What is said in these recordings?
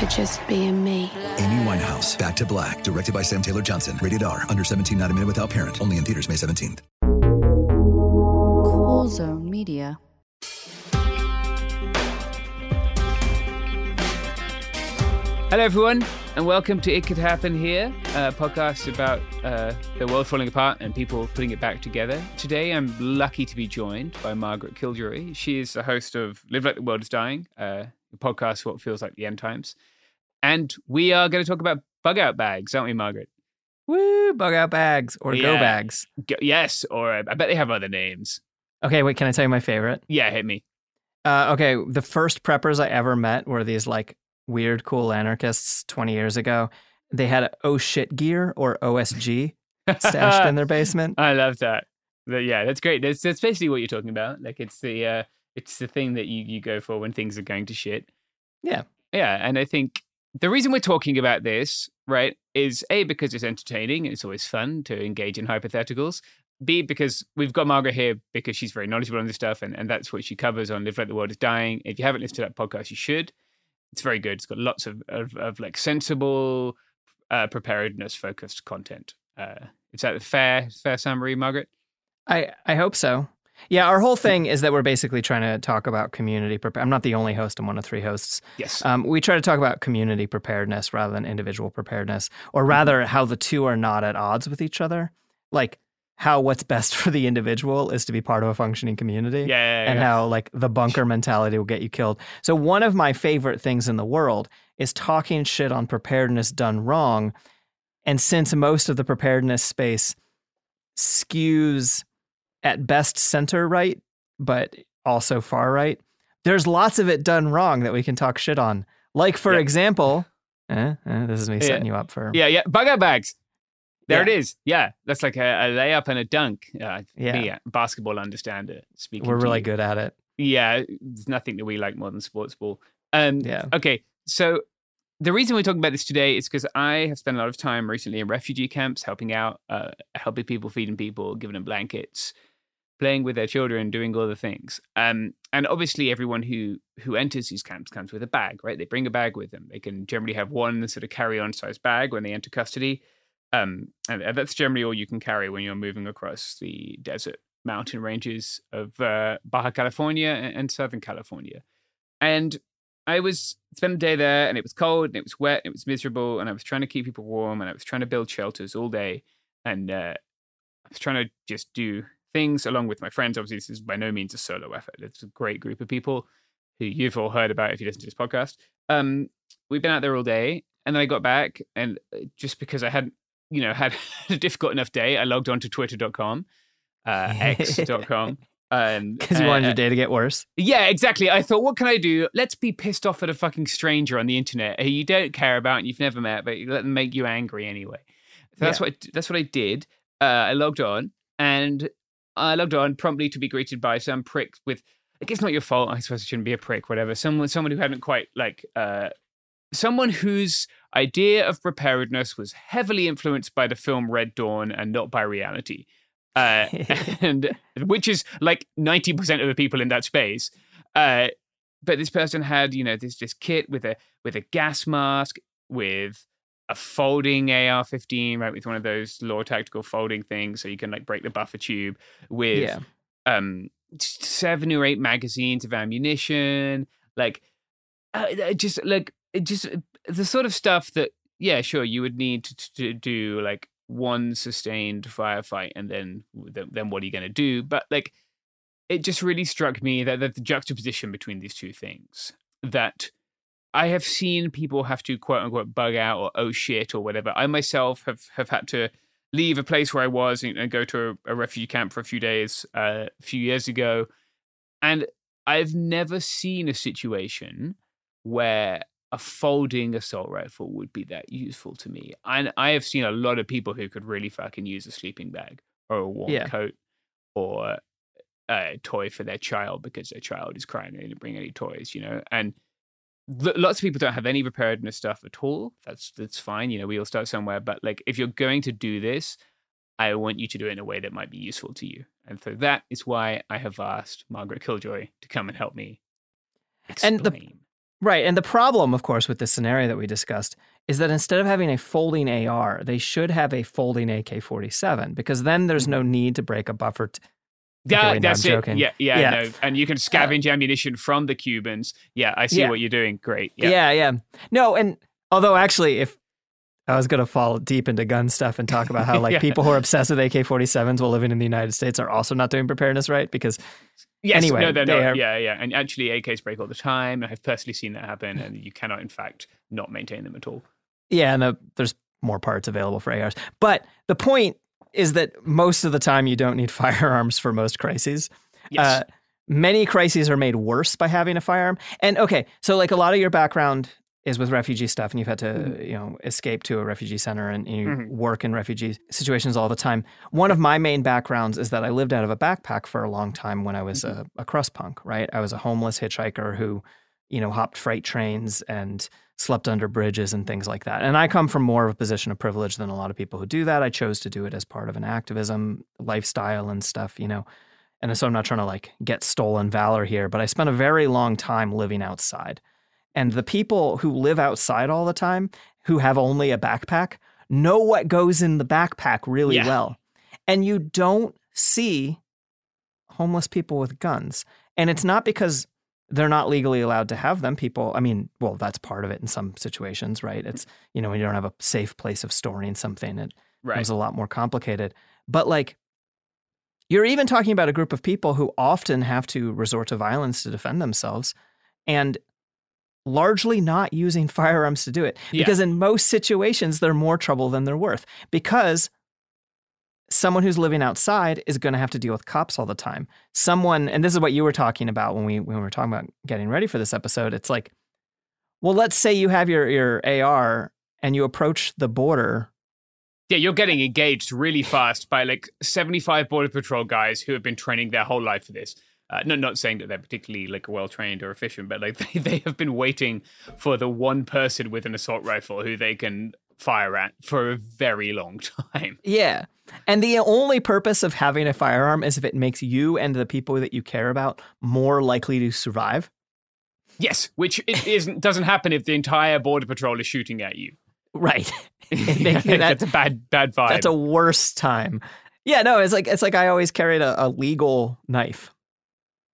for just being me. Amy Winehouse, Back to Black, directed by Sam Taylor Johnson. Rated R, under 17, not a minute without parent. Only in theaters May 17th. Cool Zone Media. Hello, everyone, and welcome to It Could Happen Here, a podcast about uh, the world falling apart and people putting it back together. Today, I'm lucky to be joined by Margaret Killjoy. She is the host of Live Like the World is Dying, uh, a podcast for what feels like the end times. And we are going to talk about bug out bags, aren't we, Margaret? Woo, bug out bags or go bags. G- yes, or uh, I bet they have other names. Okay, wait, can I tell you my favorite? Yeah, hit me. Uh, okay, the first preppers I ever met were these like weird, cool anarchists 20 years ago. They had a oh shit gear or OSG stashed in their basement. I love that. But yeah, that's great. That's that's basically what you're talking about. Like it's the uh it's the thing that you you go for when things are going to shit. Yeah. Yeah, and I think the reason we're talking about this, right, is A because it's entertaining, it's always fun to engage in hypotheticals. B because we've got Margaret here because she's very knowledgeable on this stuff and, and that's what she covers on Live Like the World is Dying. If you haven't listened to that podcast, you should. It's very good. It's got lots of of, of like sensible uh, preparedness focused content. Uh, is that a fair fair summary, Margaret? I, I hope so. Yeah, our whole thing is that we're basically trying to talk about community. Prep- I'm not the only host, I'm one of three hosts. Yes. Um, we try to talk about community preparedness rather than individual preparedness, or rather, how the two are not at odds with each other. Like how what's best for the individual is to be part of a functioning community. yeah, yeah, and yeah. how like the bunker mentality will get you killed. So one of my favorite things in the world is talking shit on preparedness done wrong. And since most of the preparedness space skews at best center right, but also far right, there's lots of it done wrong that we can talk shit on. Like for Yeah. example, eh, eh, this is me Yeah. setting you up for Yeah, yeah. Bug out bags. There Yeah. it is. Yeah, that's like a, a layup and a dunk. Uh, Yeah. me, basketball understander. Speaking, we're really you. good at it. Yeah, there's nothing that we like more than sports ball. Um, Yeah. Okay, so the reason we're talking about this today is because I have spent a lot of time recently in refugee camps, helping out, uh, helping people, feeding people, giving them blankets, playing with their children, doing other things. Um, and obviously, everyone who who enters these camps comes with a bag, right? They bring a bag with them. They can generally have one sort of carry-on size bag when they enter custody. Um, and that's generally all you can carry when you're moving across the desert mountain ranges of uh, Baja California and, and Southern California. And I was spent a day there, and it was cold, and it was wet, and it was miserable, and I was trying to keep people warm, and I was trying to build shelters all day, and uh, I was trying to just do things along with my friends. Obviously, this is by no means a solo effort. It's a great group of people who you've all heard about if you listen to this podcast. Um, we've been out there all day, and then I got back, and uh, just because I hadn't, you know, had a difficult enough day, I logged on to twitter.com uh, X.com. Um, Because you wanted uh, your day to get worse. Yeah, exactly. I thought, what can I do? Let's be pissed off at a fucking stranger on the internet who you don't care about and you've never met, but you let them make you angry anyway. So that's what I, that's what I did. Uh, I logged on and I logged on promptly to be greeted by some prick with. Like, it's not your fault. I suppose it shouldn't be a prick, whatever. Someone, someone who hadn't quite like, uh, someone whose idea of preparedness was heavily influenced by the film Red Dawn and not by reality. Uh, and which is like 90% of the people in that space. Uh, but this person had, you know, this this kit with a with a gas mask, with a folding AR-15, right, with one of those law tactical folding things, so you can like break the buffer tube. With Yeah. um seven or eight magazines of ammunition, like uh, uh, just like it just uh, the sort of stuff that yeah, sure, you would need to, to do like one sustained firefight, and then then, then what are you going to do? But like, it just really struck me that, that the juxtaposition between these two things that I have seen people have to quote unquote bug out or oh shit or whatever. I myself have have had to leave a place where I was and, and go to a, a refugee camp for a few days uh, a few years ago, and I've never seen a situation where a folding assault rifle would be that useful to me. And I have seen a lot of people who could really fucking use a sleeping bag or a warm Yeah. coat or a toy for their child because their child is crying and they didn't bring any toys, you know. And lots of people don't have any preparedness stuff at all. That's that's fine. You know, we all start somewhere. But like, if you're going to do this, I want you to do it in a way that might be useful to you. And so that is why I have asked Margaret Killjoy to come and help me. And the- Right. And the problem, of course, with this scenario that we discussed is that instead of having a folding AR, they should have a folding AK 47 because then there's mm-hmm. no need to break a buffer. T- Yeah, no, that's it. Yeah, yeah, Yeah. no. And you can uh, scavenge ammunition from the Cubans. Yeah, I see Yeah. what you're doing. Great. Yeah. yeah. yeah, No, and although actually, if I was going to fall deep into gun stuff and talk about how like Yeah. people who are obsessed with AK 47s while living in the United States are also not doing preparedness right because Yes, Anyway, no, they're they not. are- Yeah, yeah. And actually, AKs break all the time. I've personally seen that happen, and you cannot, in fact, not maintain them at all. Yeah, and the, there's more parts available for ARs. But the point is that most of the time you don't need firearms for most crises. Yes. Uh, many crises are made worse by having a firearm. And okay, so like a lot of your background is with refugee stuff, and you've had to Mm-hmm. you know escape to a refugee center and you Mhm. work in refugee situations all the time. One of my main backgrounds is that I lived out of a backpack for a long time when I was Mm-hmm. a, a crust punk. Right, I was a homeless hitchhiker who you know hopped freight trains and slept under bridges and things like that. And I come from more of a position of privilege than a lot of people who do that. I chose to do it as part of an activism lifestyle and stuff, you know. And so I'm not trying to like get stolen valor here, but I spent a very long time living outside. And the people who live outside all the time, who have only a backpack, know what goes in the backpack really Yeah. well. And you don't see homeless people with guns. And it's not because they're not legally allowed to have them. People, I mean, well, that's part of it in some situations, right? It's, you know, when you don't have a safe place of storing something, it Right. becomes a lot more complicated. But like, you're even talking about a group of people who often have to resort to violence to defend themselves and largely not using firearms to do it. Yeah. Because in most situations, they're more trouble than they're worth. Because someone who's living outside is going to have to deal with cops all the time. Someone, and this is what you were talking about when we when we were talking about getting ready for this episode. It's like, well, let's say you have your your AR and you approach the border Yeah, you're getting engaged really fast by like 75 Border Patrol guys who have been training their whole life for this. Uh, no, not saying that they're particularly like well trained or efficient, but like they, they have been waiting for the one person with an assault rifle who they can fire at for a very long time. Yeah. And the only purpose of having a firearm is if it makes you and the people that you care about more likely to survive. Yes, which it isn't doesn't happen if the entire Border Patrol is shooting at you. Right. That- that's a bad bad vibe. That's a worse time. Yeah, no, it's like it's like I always carried a, a legal knife.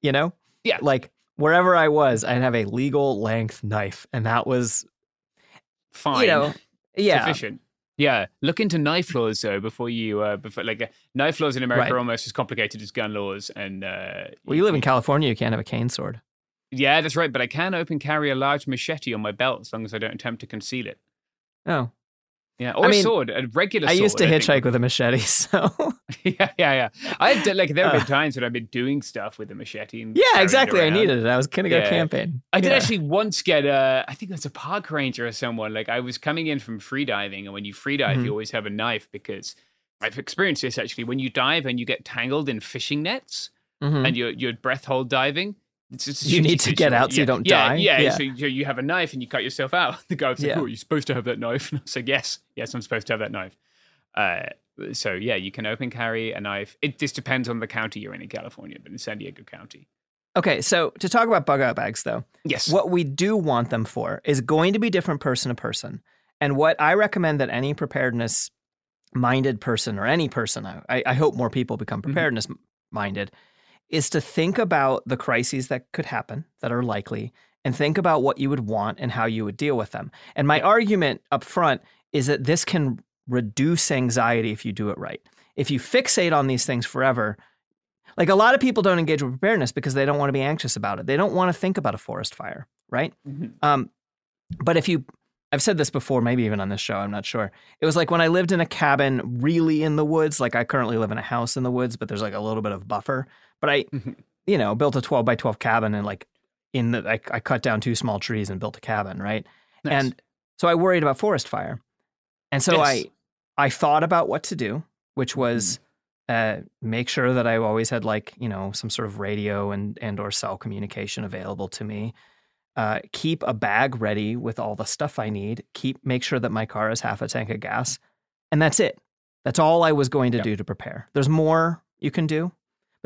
You know? Yeah. Like wherever I was, I'd have a legal length knife. And that was fine. you know yeah. sufficient. Yeah, look into knife laws though before you uh, before like uh, knife laws in America Right. are almost as complicated as gun laws. And uh, Well, you live in California, you can't have a cane sword. yeah, that's right. But I can open carry a large machete on my belt as long as I don't attempt to conceal it. Oh. Yeah, or I a mean, sword, a regular. Sword. I sword, used to think hitchhike with a machete, so yeah, yeah, yeah. I've done, like there have Uh. been times when I've been doing stuff with a machete. And yeah, exactly. I needed it. I was gonna go Yeah. camping. I did Yeah. actually once get a, I think that's a park ranger or someone. Like I was coming in from free diving, and when you free dive, Mhm. you always have a knife because I've experienced this actually. When you dive and you get tangled in fishing nets Mhm. and you're you're breath hold diving, just You need to get out so you don't yeah, die. Yeah, Yeah. So you, have a knife and you cut yourself out. The guy was like, Yeah. "Oh, you're supposed to have that knife." And I like, "Yes, yes, I'm supposed to have that knife." Uh, so yeah, you can open carry a knife. It just depends on the county you're in in California, but in San Diego County, Okay, so to talk about bug out bags though, yes. what we do want them for is going to be different person to person. And what I recommend that any preparedness minded person or any person, I, I hope more people become Mm-hmm. preparedness minded, is to think about the crises that could happen that are likely and think about what you would want and how you would deal with them. And my argument up front is that this can reduce anxiety if you do it right. If you fixate on these things forever, like a lot of people don't engage with preparedness because they don't want to be anxious about it. They don't want to think about a forest fire, right? Mhm. Um, but if you, I've said this before, maybe even on this show, I'm not sure. It was like when I lived in a cabin really in the woods, like I currently live in a house in the woods, but there's like a little bit of buffer. But I, Mhm. you know, built a 12 by 12 cabin and like in the, I, I cut down two small trees and built a cabin, right? Nice. And so I worried about forest fire. And so Yes. I, I thought about what to do, which was uh, make sure that I always had like you know some sort of radio and and or cell communication available to me. Uh, keep a bag ready with all the stuff I need. Keep make sure that my car has half a tank of gas, and that's it. That's all I was going to Yep. do to prepare. There's more you can do,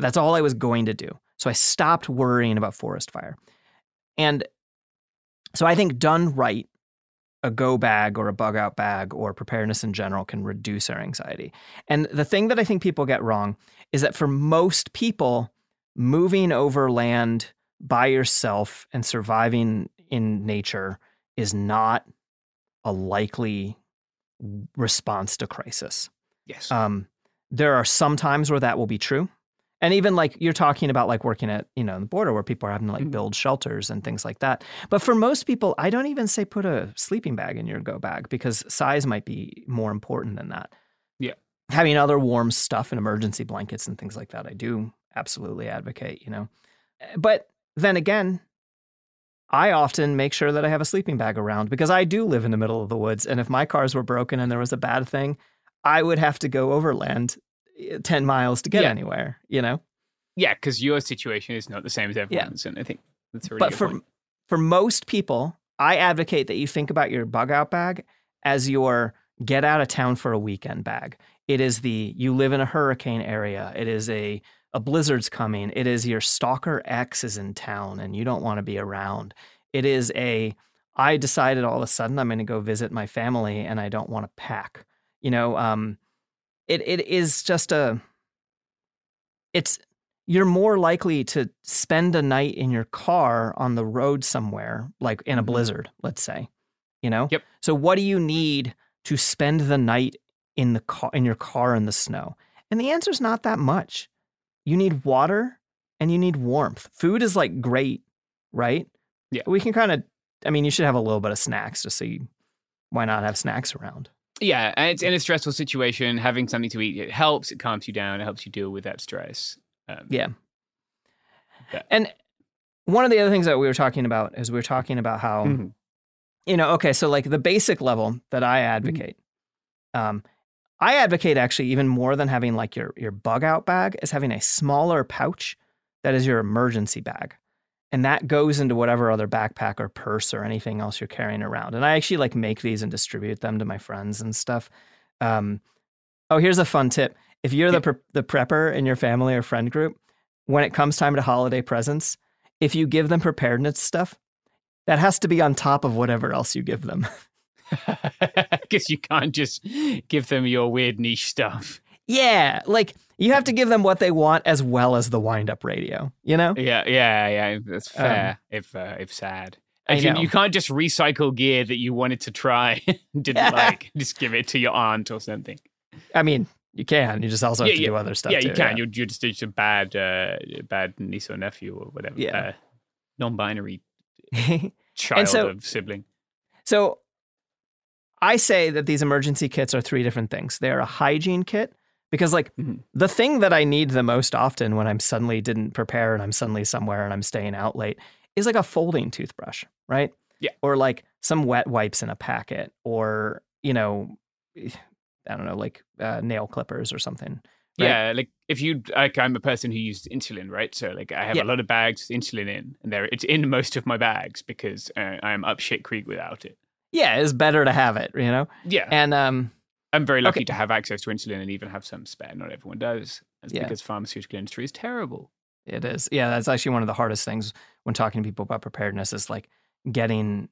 that's all I was going to do. So I stopped worrying about forest fire, and so I think done right, a go bag or a bug out bag or preparedness in general can reduce our anxiety. And the thing that I think people get wrong is that for most people, moving over land by yourself and surviving in nature is not a likely response to crisis. yes. Um, there are some times where that will be true. And even like you're talking about like working at, you know, the border where people are having to like Mhm. build shelters and things like that. But for most people, I don't even say put a sleeping bag in your go bag because size might be more important than that. Yeah. Having other warm stuff and emergency blankets and things like that, I do absolutely advocate, you know. Eh, But then again, I often make sure that I have a sleeping bag around because I do live in the middle of the woods. And if my cars were broken and there was a bad thing, I would have to go overland 10 miles to get Yeah. anywhere, you know? yeah, because your situation is not the same as everyone's, and I think that's a really but good for point. for most people, I advocate that you think about your bug out bag as your get out of town for a weekend bag. It is the you live in a hurricane area. It is a a blizzard's coming. It is your stalker X is in town and you don't want to be around. It is a I decided all of a sudden I'm going to go visit my family and I don't want to pack. You know, um, it it is just a it's you're more likely to spend a night in your car on the road somewhere, like in a Mhm. blizzard, let's say. You know? Yep. So what do you need to spend the night in the car in your car in the snow? And the answer is not that much. You need water and you need warmth. Food is like great, right? Yeah. We can kind of I mean, you should have a little bit of snacks just so you why not have snacks around? Yeah, and it's in a stressful situation. Having something to eat it helps. It calms you down. It helps you deal with that stress. Um, Yeah. Yeah. And one of the other things that we were talking about is we were talking about how, Mhm. you know, okay, so like the basic level that I advocate, um, I advocate actually even more than having like your your bug out bag is having a smaller pouch that is your emergency bag. And that goes into whatever other backpack or purse or anything else you're carrying around. And I actually like make these and distribute them to my friends and stuff. Um, oh, here's a fun tip. If you're the, pre- the prepper in your family or friend group, when it comes time to holiday presents, if you give them preparedness stuff, that has to be on top of whatever else you give them. because you can't just give them your weird niche stuff. yeah, like you have to give them what they want as well as the wind up radio, you know? Yeah, yeah, yeah. That's Um, fair. if uh, if sad, If you, you can't just recycle gear that you wanted to try, didn't like, just give it to your aunt or something. I mean, you can. You just also have Yeah, to yeah. do other stuff. yeah, too, you can. You're, you're just, just a bad, uh, bad niece or nephew or whatever. Yeah. Uh, non-binary child so- of sibling. So I say that these emergency kits are three different things. They're a hygiene kit because, like, Mhm. the thing that I need the most often when I'm suddenly didn't prepare and I'm suddenly somewhere and I'm staying out late is like a folding toothbrush, right? Yeah. Or like some wet wipes in a packet, or you know, I don't know, like uh, nail clippers or something. Right. Yeah, like if you like, I'm a person who uses insulin, right? So like, I have Yeah. a lot of bags with insulin in, and there it's in most of my bags because uh, I'm up shit creek without it. Yeah, it's better to have it, you know. Yeah, And um, I'm very lucky okay. to have access to insulin and even have some spare. Not everyone does. That's Yeah. because pharmaceutical industry is terrible. It is. Yeah, that's actually one of the hardest things when talking to people about preparedness is like getting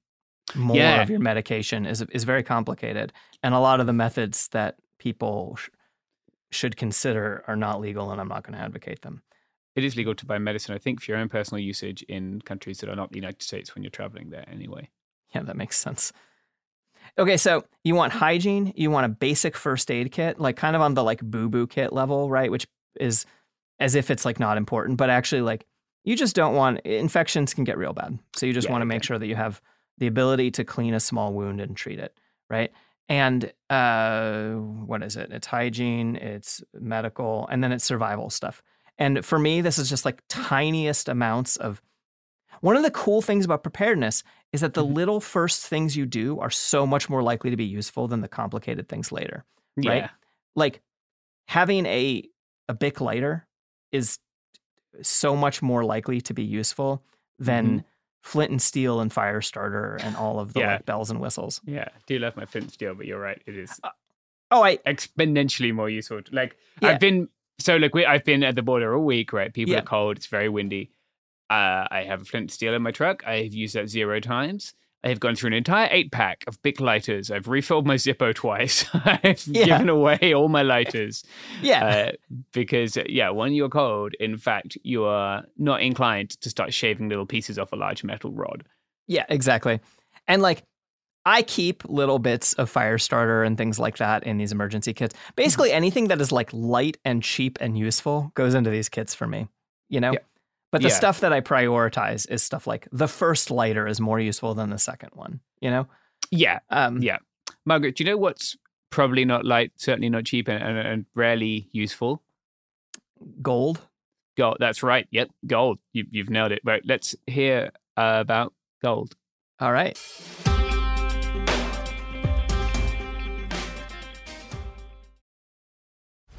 more Yeah. of your medication is is very complicated, and a lot of the methods that people sh- should consider are not legal, and I'm not going to advocate them. It is legal to buy medicine, I think, for your own personal usage in countries that are not the United States when you're traveling there anyway. Yeah, that makes sense. Okay, so you want hygiene, you want a basic first aid kit, like kind of on the like boo boo kit level, right? Which is as if it's like not important, but actually like you just don't want infections can get real bad. So you just Yeah, want to they make sure that you have the ability to clean a small wound and treat it, right? And uh what is it? It's hygiene, it's medical, and then it's survival stuff. And for me, this is just like tiniest amounts of one of the cool things about preparedness is that the Mhm. little first things you do are so much more likely to be useful than the complicated things later. Right. Yeah, Like having a a Bic lighter is so much more likely to be useful than flint and steel and fire starter and all of the Yeah. like bells and whistles. yeah. Do love my flint and steel, but you're right. It is Oh, I exponentially more useful. Like Yeah. I've been so like we, I've been at the border all week, right? People Yeah. are cold. It's very windy. Uh, I have a flint steel in my truck. I have used that zero times. I have gone through an entire eight pack of Bic lighters. I've refilled my Zippo twice. I've Yeah. given away all my lighters yeah. uh, because yeah, when you're cold, in fact, you are not inclined to start shaving little pieces off a large metal rod. Yeah, exactly. And like I keep little bits of fire starter and things like that in these emergency kits. Basically anything that is like light and cheap and useful goes into these kits for me, you know? Yeah. But the Yeah. stuff that I prioritize is stuff like the first lighter is more useful than the second one, you know? Yeah, Um Yeah. Margaret, do you know what's probably not light, certainly not cheap, and, and, and rarely useful? gold. Gold. That's right. Yep, gold. You, you've nailed it. Right. Let's hear uh, about gold. All right.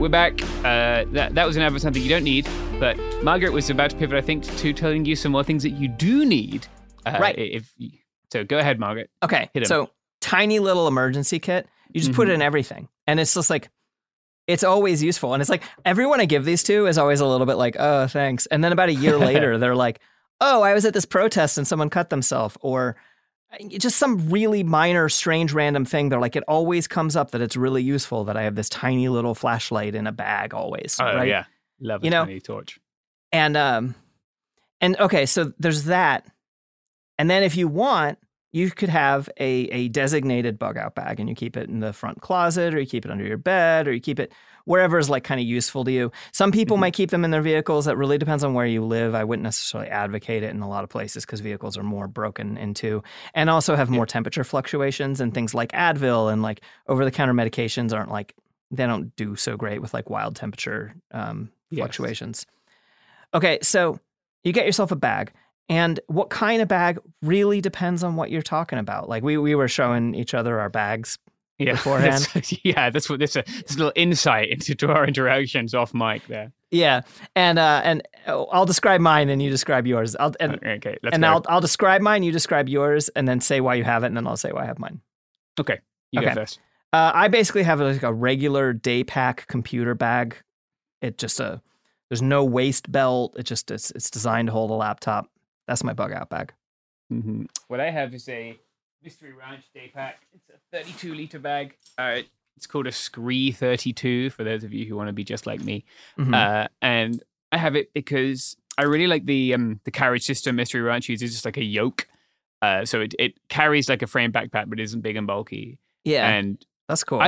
We're back. Uh, that, that was an ad for something you don't need, but Margaret was about to pivot, I think, to telling you some more things that you do need Uh, Right. If you- so, go ahead, Margaret. Okay. So tiny little emergency kit. You just put Mm-hmm. it in everything. And it's just like it's always useful. And it's like everyone I give these to is always a little bit like, oh, thanks. And then about a year later, they're like, oh, I was at this protest and someone cut themselves. Or just some really minor, strange, random thing. They're like, it always comes up that it's really useful that I have this tiny little flashlight in a bag always. Oh right? yeah, love a You know- tiny torch. And um and okay, so there's that. And then if you want, you could have a a designated bug out bag and you keep it in the front closet or you keep it under your bed or you keep it wherever is like kind of useful to you. Some people Mhm. might keep them in their vehicles. That really depends on where you live. I wouldn't necessarily advocate it in a lot of places because vehicles are more broken into and also have more temperature fluctuations and things like Advil and like over the counter medications aren't like they don't do so great with like wild temperature um, Yes. fluctuations. Okay, so you get yourself a bag. And what kind of bag really depends on what you're talking about. Like we we were showing each other our bags. Yeah, beforehand. that's- yeah, that's what this uh, this little insight into to our interactions off mic there. Yeah, and uh, and uh, I'll describe mine, and you describe yours. I'll and, Okay, let's and go. I'll I'll describe mine, you describe yours, and then say why you have it, and then I'll say why I have mine. okay, you okay. go first. Uh, I basically have like a regular day pack computer bag. It just a there's no waist belt. It just it's it's designed to hold a laptop. That's my bug out bag. hmm What I have is a Mystery Ranch day pack. It's a 32 liter bag. Uh, it's called a Scree 32 for those of you who want to be just like me. Mhm. Uh, and I have it because I really like the um, the carriage system Mystery Ranch uses, just like a yoke. Uh, so it, it carries like a frame backpack, but isn't big and bulky. yeah, And that's cool.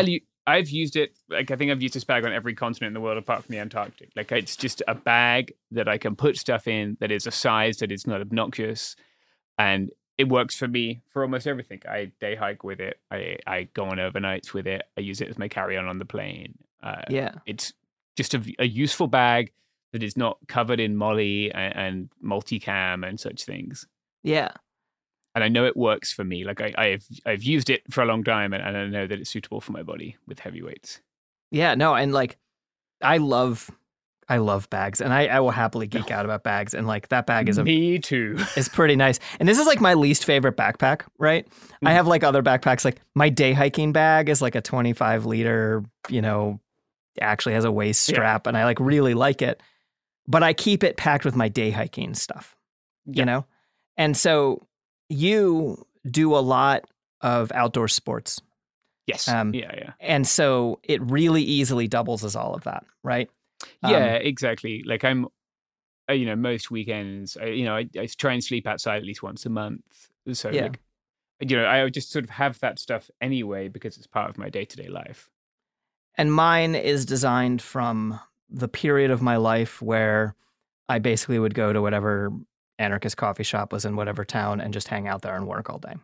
I've used it like I think I've used this bag on every continent in the world apart from the Antarctic. Like it's just a bag that I can put stuff in that is a size that is not obnoxious, and it works for me for almost everything. I day hike with it. I I go on overnights with it. I use it as my carry on on the plane. Uh, yeah, it's just a, a useful bag that is not covered in MOLLE and, and multicam and such things yeah. and I know it works for me. Like I, I've I've used it for a long time, and, and I know that it's suitable for my body with heavy weights. Yeah, no, and like I love I love bags and I, I will happily geek out about bags and like that bag is a me too. is pretty nice. And this is like my least favorite backpack, right? I Mhm. have like other backpacks like my day hiking bag is like a 25 liter, you know, actually has a waist Yeah. strap and I like really like it. But I keep it packed with my day hiking stuff. Yeah. You know? And so you do a lot of outdoor sports. Yes. Um, yeah. Yeah. And so it really easily doubles as all of that, right? Um, Yeah. exactly. Like I'm, uh, you know, most weekends, I, you know, I, I try and sleep outside at least once a month. So Yeah. like, you know, I just sort of have that stuff anyway because it's part of my day to day life. And mine is designed from the period of my life where I basically would go to whatever anarchist coffee shop was in whatever town and just hang out there and work all day.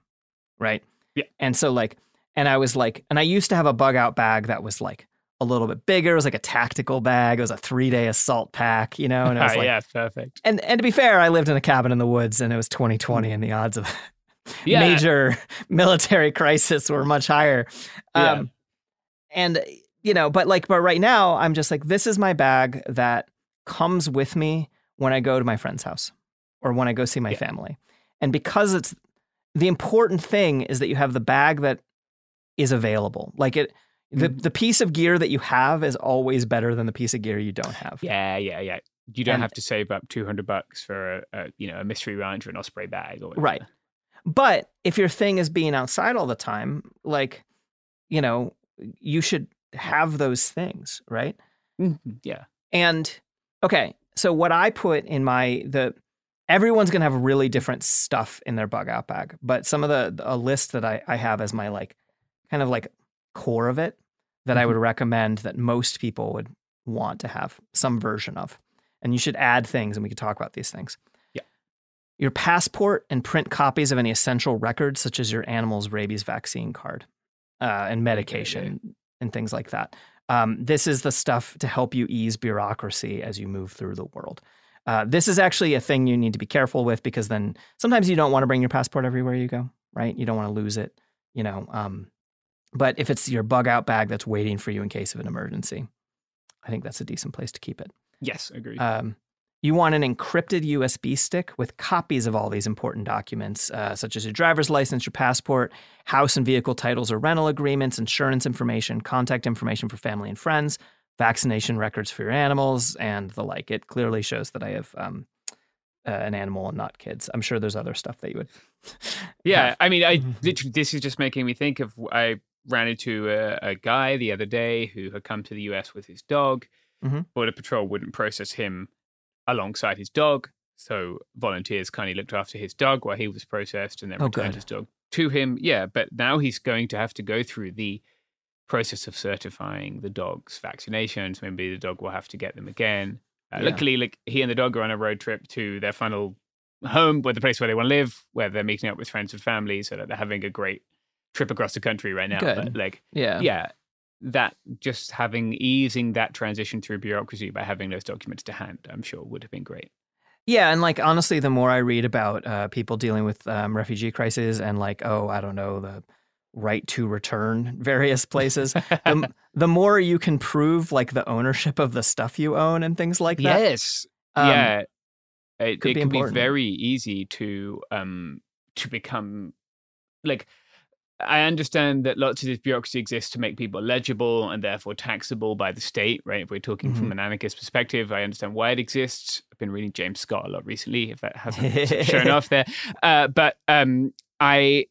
Right. Yeah. And so, like, and I was like, and I used to have a bug out bag that was like a little bit bigger. It was like a tactical bag. It was a three day assault pack, you know? And I was like, yeah, perfect. and, and to be fair, I lived in a cabin in the woods and it was 2020 and the odds of Yeah. major military crisis were much higher. Yeah. Um, and you know, but like, but right now, I'm just like, this is my bag that comes with me when I go to my friend's house or when I go see my Yeah. family. And because it's the important thing is that you have the bag that is available. Like it, the, Mhm. the piece of gear that you have is always better than the piece of gear you don't have. Yeah. Yeah. Yeah. You don't And- have to save up 200 bucks for a, a, you know, a mystery ranch or an osprey bag or whatever. Right. But if your thing is being outside all the time, like, you know, you should have those things, right? Mhm. Yeah. And okay, so what I put in my the everyone's gonna have really different stuff in their bug out bag, but some of the a list that I, I have as my like kind of like core of it that I would recommend that most people would want to have some version of. And you should add things and we could talk about these things. Yeah. Your passport and print copies of any essential records, such as your animal's rabies vaccine card uh, and medication and things like that. Um, this is the stuff to help you ease bureaucracy as you move through the world. Uh, this is actually a thing you need to be careful with because then sometimes you don't want to bring your passport everywhere you go, right? You don't want to lose it, you know. Um, but if it's your bug out bag that's waiting for you in case of an emergency, I think that's a decent place to keep it. Yes. Agreed. Um, You want an encrypted USB stick with copies of all these important documents, uh, such as your driver's license, your passport, house and vehicle titles or rental agreements, insurance information, contact information for family and friends, vaccination records for your animals, and the like. It clearly shows that I have um, uh, an animal and not kids. I'm sure there's other stuff that you would. Yeah. I mean, I this is just making me think of. I ran into a, a guy the other day who had come to the US with his dog. Mhm. Border Patrol wouldn't process him alongside his dog, so volunteers kindly looked after his dog while he was processed, and then Oh, returned good. his dog to him. Yeah, but now he's going to have to go through the process of certifying the dog's vaccinations. Maybe the dog will have to get them again. Uh, Yeah. Luckily, like he and the dog are on a road trip to their final home, where the place where they want to live, where they're meeting up with friends and family, so that they're having a great trip across the country right now. Good. But like, Yeah. yeah, that just having easing that transition through bureaucracy by having those documents to hand, I'm sure would have been great. Yeah, and like honestly, the more I read about uh, people dealing with um, refugee crises and like, oh, I don't know, the right to return various places, the, the more you can prove like the ownership of the stuff you own and things like that. Yes. Um, yeah. It, could it be can be very easy to um to become like I understand that lots of this bureaucracy exists to make people legible and therefore taxable by the state, right? If we're talking from Mhm. an anarchist perspective, I understand why it exists. I've been reading James Scott a lot recently, if that hasn't shown off there. Uh, but um, I,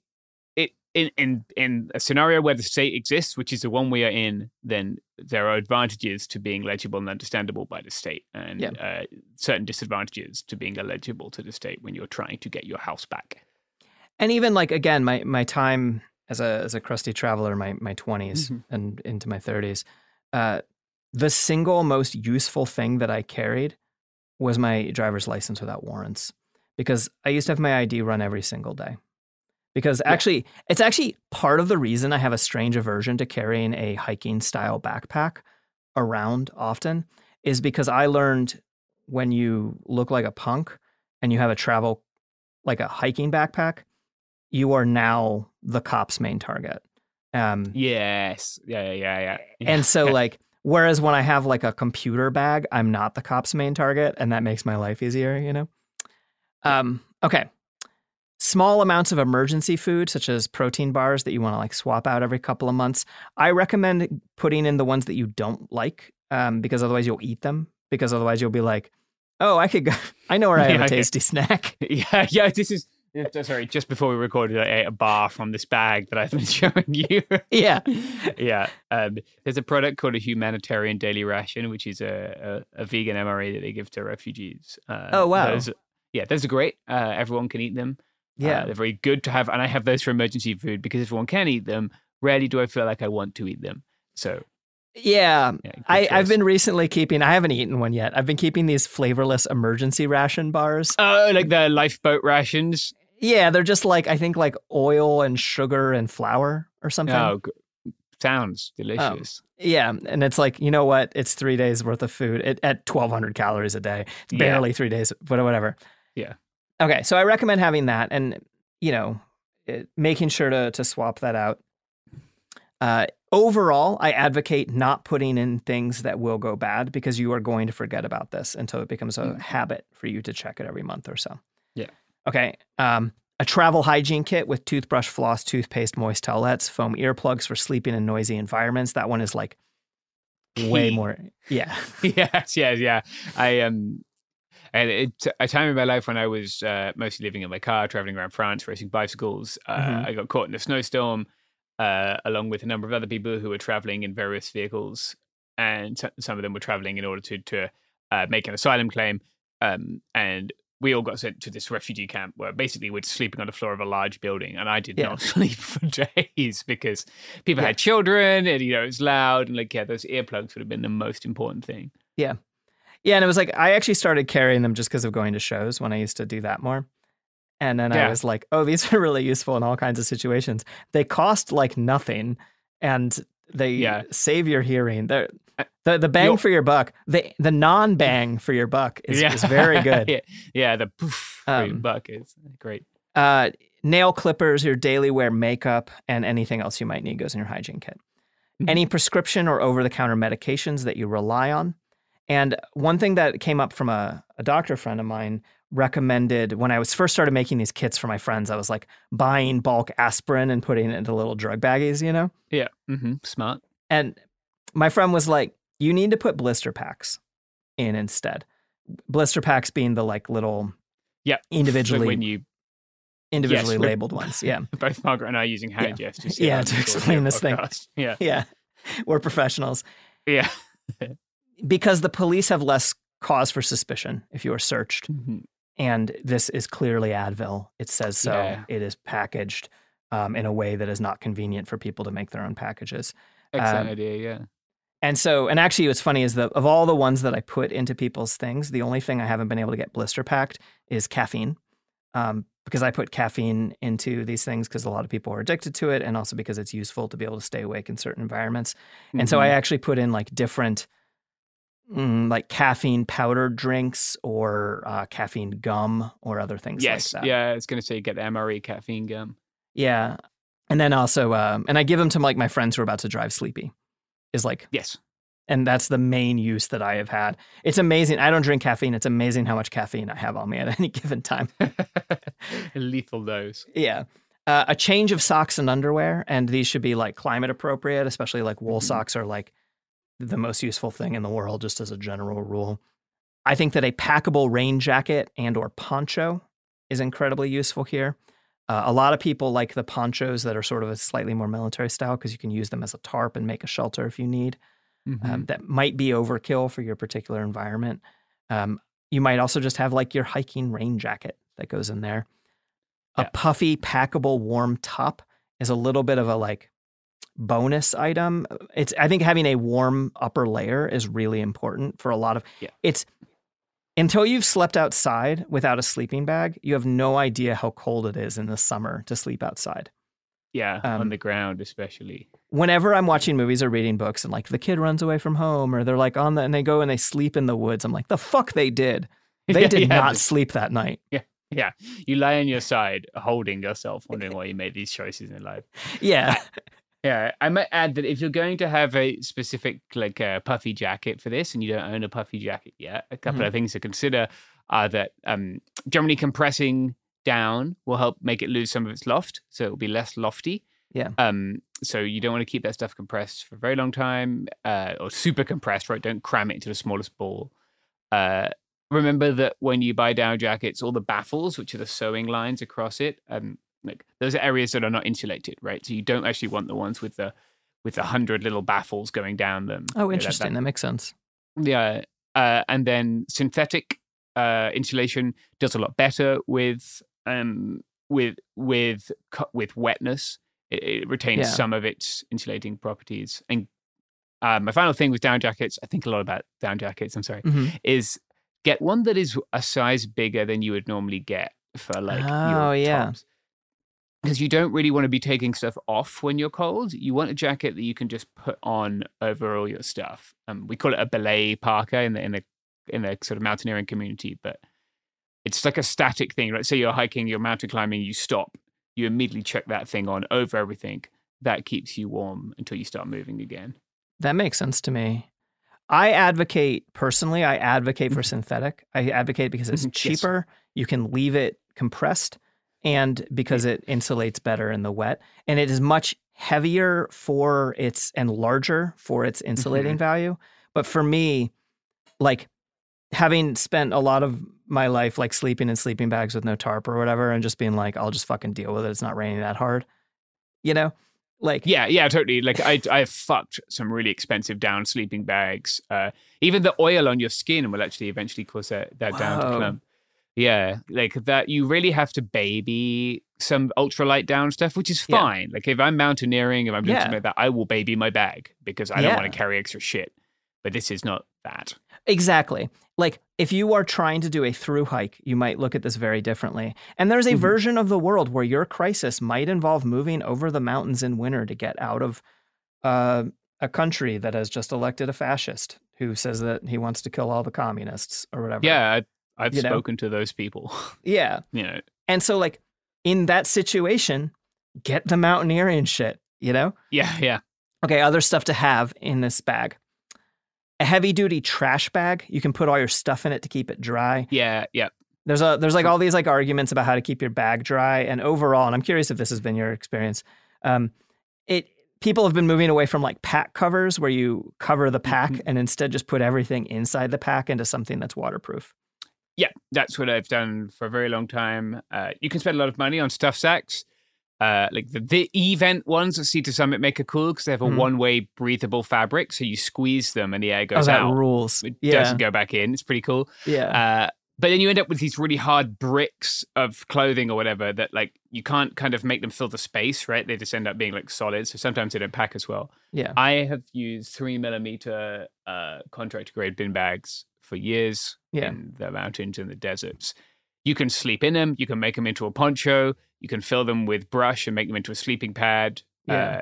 it in in in a scenario where the state exists, which is the one we are in, then there are advantages to being legible and understandable by the state, and Yeah. uh, certain disadvantages to being illegible to the state when you're trying to get your house back. And even like again, my my time as a as a crusty traveler, my my 20s Mhm. and into my thirties, uh, the single most useful thing that I carried was my driver's license without warrants, because I used to have my ID run every single day. Because Yeah. actually, it's actually part of the reason I have a strange aversion to carrying a hiking style backpack around often is because I learned when you look like a punk and you have a travel like a hiking backpack, you are now the cop's main target. Um, Yes, yeah, yeah, yeah, yeah. and so like whereas when I have like a computer bag, I'm not the cop's main target, and that makes my life easier, you know. Um, okay. Small amounts of emergency food, such as protein bars that you want to like swap out every couple of months. I recommend putting in the ones that you don't like, um, because otherwise you'll eat them. Because otherwise you'll be like, "Oh, I could go. I know where I have Yeah, a tasty snack." yeah, yeah. This is sorry. Just before we recorded, I ate a bar from this bag that I've been showing you. Yeah. yeah. Um, there's a product called a humanitarian daily ration, which is a, a, a vegan MRE that they give to refugees. Uh, Oh, wow. Those, yeah, those are great. Uh, everyone can eat them. Yeah. Uh, they're very good to have, and I have those for emergency food because everyone can eat them. Rarely do I feel like I want to eat them. So Yeah, yeah, I, I've been recently keeping. I haven't eaten one yet. I've been keeping these flavorless emergency ration bars. Oh, like the lifeboat rations. Yeah, they're just like I think like oil and sugar and flour or something. Oh, sounds delicious. Yeah, and it's like you know what? It's three days worth of food at, at twelve hundred calories a day. It's Yeah. barely three days, but whatever. Yeah. Okay, so I recommend having that, and you know, it, making sure to to swap that out. Uh, overall, I advocate not putting in things that will go bad because you are going to forget about this until it becomes a Mm. habit for you to check it every month or so. Okay. Um, a travel hygiene kit with toothbrush, floss, toothpaste, moist towelettes, foam earplugs for sleeping in noisy environments. That one is like way more. Yeah. yes, yes, yeah. I um, and it, a time in my life when I was uh, mostly living in my car, traveling around France, racing bicycles. Uh, Mhm. I got caught in a snowstorm, uh, along with a number of other people who were traveling in various vehicles, and so- some of them were traveling in order to to uh, make an asylum claim. Um, and we all got sent to this refugee camp where basically we're sleeping on the floor of a large building, and I did Yeah. not sleep for days because people Yeah. had children, and you know it was loud, and like yeah, those earplugs would have been the most important thing. Yeah. Yeah. And it was like, I actually started carrying them just because of going to shows when I used to do that more. And then I was like, oh, these are really useful in all kinds of situations. They cost like nothing and they Yeah. save your hearing. They're, the, the bang for your buck, the, the non bang for your buck is, is very good. yeah, yeah, the poof for your Um, buck is great. uh, nail clippers, your daily wear makeup, and anything else you might need goes in your hygiene kit. Mhm. Any prescription or over the counter medications that you rely on, And one thing that came up from a, a doctor friend of mine recommended when I was first started making these kits for my friends, I was like buying bulk aspirin and putting it into little drug baggies, you know? Yeah. Mm-hmm. Smart. And my friend was like, you need to put blister packs in instead. Blister packs being the like little Yeah. individually So when you individually Yes, labeled ones. Yeah. both Margaret and I are using hand Yeah. gestures. Yeah, to explain this thing. Yeah. Yeah. We're professionals. Yeah. Because the police have less cause for suspicion if you are searched. Mhm. And this is clearly Advil. It says so. Yeah. It is packaged um, in a way that is not convenient for people to make their own packages. Excellent Um, idea. Yeah. And so, and actually, what's funny is that of all the ones that I put into people's things, the only thing I haven't been able to get blister packed is caffeine. Um, because I put caffeine into these things because a lot of people are addicted to it, and also because it's useful to be able to stay awake in certain environments. And so I Mhm. actually put in like different, mm, like caffeine powdered drinks or uh, caffeine gum or other things yes. like that. Yeah. I was going to say get the MRE caffeine gum. Yeah. And then also, um, and I give them to like my friends who are about to drive sleepy, is like, Yes. and that's the main use that I have had. It's amazing. I don't drink caffeine. It's amazing how much caffeine I have on me at any given time. A lethal dose. yeah. Uh, a change of socks and underwear, and these should be like climate appropriate, especially like wool Mhm. socks are like the most useful thing in the world, just as a general rule. I think that a packable rain jacket and or poncho is incredibly useful here. Uh, a lot of people like the ponchos that are sort of a slightly more military style because you can use them as a tarp and make a shelter if you need. Mhm. Um, that might be overkill for your particular environment. Um, you might also just have like your hiking rain jacket that goes in there. A puffy, packable, warm top is a little bit of a like bonus item. It's I think having a warm upper layer is really important for a lot of. Yeah. It's until you've slept outside without a sleeping bag, you have no idea how cold it is in the summer to sleep outside yeah. um, on the ground, especially. whenever I'm watching movies or reading books and like the kid runs away from home or they're like on the and they go and they sleep in the woods, I'm like, the fuck they did. They Yeah, did yeah, not sleep that night. Yeah. Yeah. You lie on your side, holding yourself, wondering why you made these choices in life. Yeah. Yeah, I might add that if you're going to have a specific like uh, puffy jacket for this, and you don't own a puffy jacket yet, a couple Mhm. of things to consider are that um, generally compressing down will help make it lose some of its loft, so it will be less lofty. Yeah. Um. So you don't want to keep that stuff compressed for a very long time, uh, or super compressed, right? Don't cram it into the smallest ball. Uh, remember that when you buy down jackets, all the baffles, which are the sewing lines across it, um, like those are areas that are not insulated, right? So you don't actually want the ones with the with a hundred little baffles going down them. You know, Oh, that- interesting. that- That makes sense. yeah, uh, and then synthetic uh, insulation does a lot better with um with with with wetness. It, it retains Yeah. some of its insulating properties. And uh, my final thing with down jackets, I think a lot about down jackets. I'm sorry, Mhm. is get one that is a size bigger than you would normally get for like Oh, your yeah. tops. Because you don't really want to be taking stuff off when you're cold. You want a jacket that you can just put on over all your stuff. Um, we call it a belay parka in the in the in the sort of mountaineering community, but it's like a static thing. Right? Say you're hiking, you're mountain climbing, you stop, you immediately chuck that thing on over everything. That keeps you warm until you start moving again. That makes sense to me. I advocate personally, I advocate for synthetic. I advocate because it's Mhm. Yes. cheaper. You can leave it compressed and because it insulates better in the wet. And it is much heavier for its and larger for its insulating value. But for me, like having spent a lot of my life like sleeping in sleeping bags with no tarp or whatever and just being like, I'll just fucking deal with it. It's not raining that hard. You know? Like Yeah, yeah, totally. Like I, I've fucked some really expensive down sleeping bags. Uh, even the oil on your skin will actually eventually cause that, that down to clump. Yeah, like that. You really have to baby some ultralight down stuff, which is Yeah. fine. Like if I'm mountaineering, if I'm doing Yeah. something like that, I will baby my bag because I don't want to carry extra shit. But this is not that. Exactly. Like if you are trying to do a through hike, you might look at this very differently. And there's a Mhm. version of the world where your crisis might involve moving over the mountains in winter to get out of uh, a country that has just elected a fascist who says that he wants to kill all the communists or whatever. Yeah, I've You know? spoken to those people. Yeah. you know, And so like in that situation, get the mountaineering shit, you know? yeah, yeah. Okay, other stuff to have in this bag. a heavy duty trash bag. You can put all your stuff in it to keep it dry. Yeah, yeah. There's a there's like all these like arguments about how to keep your bag dry, and overall, and I'm curious if this has been your experience. Um, it people have been moving away from like pack covers where you cover the pack Mhm. and instead just put everything inside the pack into something that's waterproof. Yeah, that's what I've done for a very long time. Uh, you can spend a lot of money on stuff sacks. Uh, like the, the event ones at Sea to Summit make it cool because they have a Mhm. one way breathable fabric. So you squeeze them and the air Oh, goes that out. rules. It Yeah, doesn't go back in. It's pretty cool. yeah, Uh, but then you end up with these really hard bricks of clothing or whatever that like you can't kind of make them fill the space, right? They just end up being like solid. So sometimes they don't pack as well. yeah. I have used three millimeter uh, contract grade bin bags for years Yeah. in the mountains and the deserts. You can sleep in them. You can make them into a poncho. You can fill them with brush and make them into a sleeping pad. Yeah. Uh,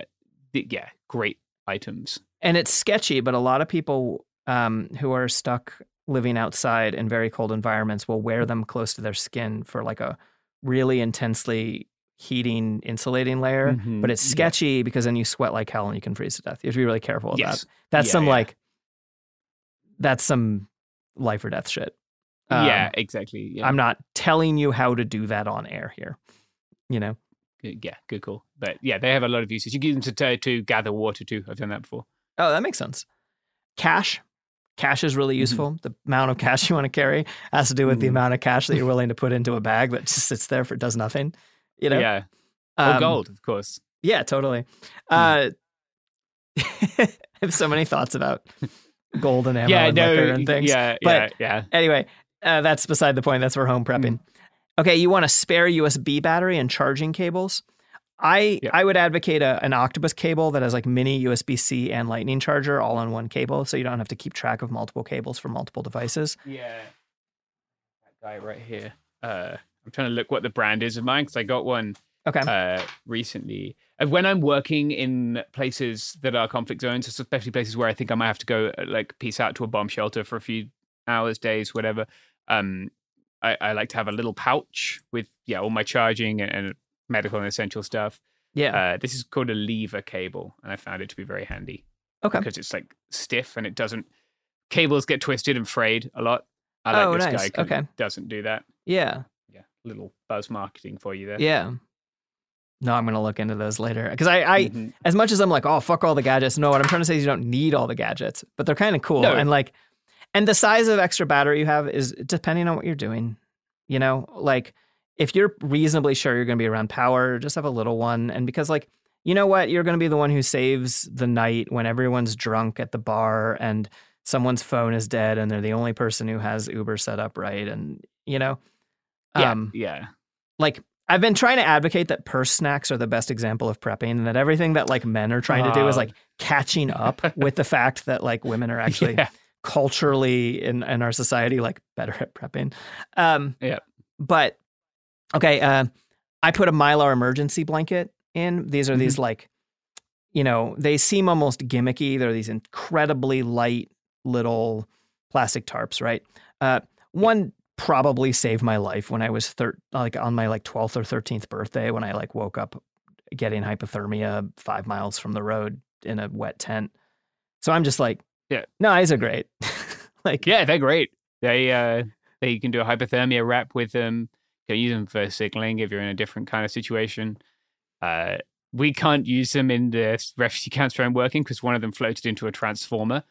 th- yeah, great items. and it's sketchy, but a lot of people um, who are stuck living outside in very cold environments will wear them close to their skin for like a really intensely heating insulating layer. Mhm, But it's yeah. sketchy because then you sweat like hell and you can freeze to death. You have to be really careful of Yes. that. That's Yeah, some yeah. like that's some life or death shit. yeah, Um, exactly. Yeah. I'm not telling you how to do that on air here. You know? Yeah, good call. But yeah, they have a lot of uses. You can use them to, to gather water too. I've done that before. Oh, that makes sense. Cash. Cash is really useful. The amount of cash you want to carry has to do with the Mhm. amount of cash that you're willing to put into a bag that just sits there for it, does nothing. You know? Yeah. Or Um, gold, of course. Yeah, totally. Uh, I have so many thoughts about gold and ammo yeah, and no, liquor and things. yeah, But- yeah, yeah. Anyway, uh, that's beside the point. That's for home prepping. Okay, you want a spare USB battery and charging cables. I Yeah. I would advocate a, an Octopus cable that has like mini USB C and Lightning charger all on one cable, so you don't have to keep track of multiple cables for multiple devices. Yeah. That guy right here. Uh, I'm trying to look what the brand is of mine because I got one Okay. uh, recently. Uh, When I'm working in places that are conflict zones, especially places where I think I might have to go, uh, like, piece out to a bomb shelter for a few hours, days, whatever. Um, I, I like to have a little pouch with yeah all my charging and, and medical and essential stuff. yeah. Uh, this is called a lever cable, and I found it to be very handy okay. because it's like stiff and it doesn't. Cables get twisted and frayed a lot. I like Oh, this nice. guy Okay. doesn't do that. Yeah. Yeah, little buzz marketing for you there. Yeah. No, I'm gonna look into those later because I, I Mhm. as much as I'm like, oh fuck all the gadgets. No, what I'm trying to say is you don't need all the gadgets, but they're kind of cool No. and like, and the size of extra battery you have is depending on what you're doing. You know, like if you're reasonably sure you're gonna be around power, just have a little one, and because like. You know what? You're going to be the one who saves the night when everyone's drunk at the bar and someone's phone is dead and they're the only person who has Uber set up right. And, you know, Yeah, um, yeah. like I've been trying to advocate that purse snacks are the best example of prepping and that everything that like men are trying to do is Oh. like catching up with the fact that like women are actually Yeah. culturally in, in our society like better at prepping. Um Yeah. but okay, uh I put a mylar emergency blanket in. These are these like you know, they seem almost gimmicky. They're these incredibly light little plastic tarps, right? Uh, one probably saved my life when I was thir- like on my like 12th or 13th birthday when I like woke up getting hypothermia five miles from the road in a wet tent. So I'm just like, Yeah. no, these are great. like, Yeah, they're great. They uh they you can do a hypothermia wrap with them. You can use them for signaling if you're in a different kind of situation. Uh we can't use them in the refugee camps where I'm working because one of them floated into a transformer.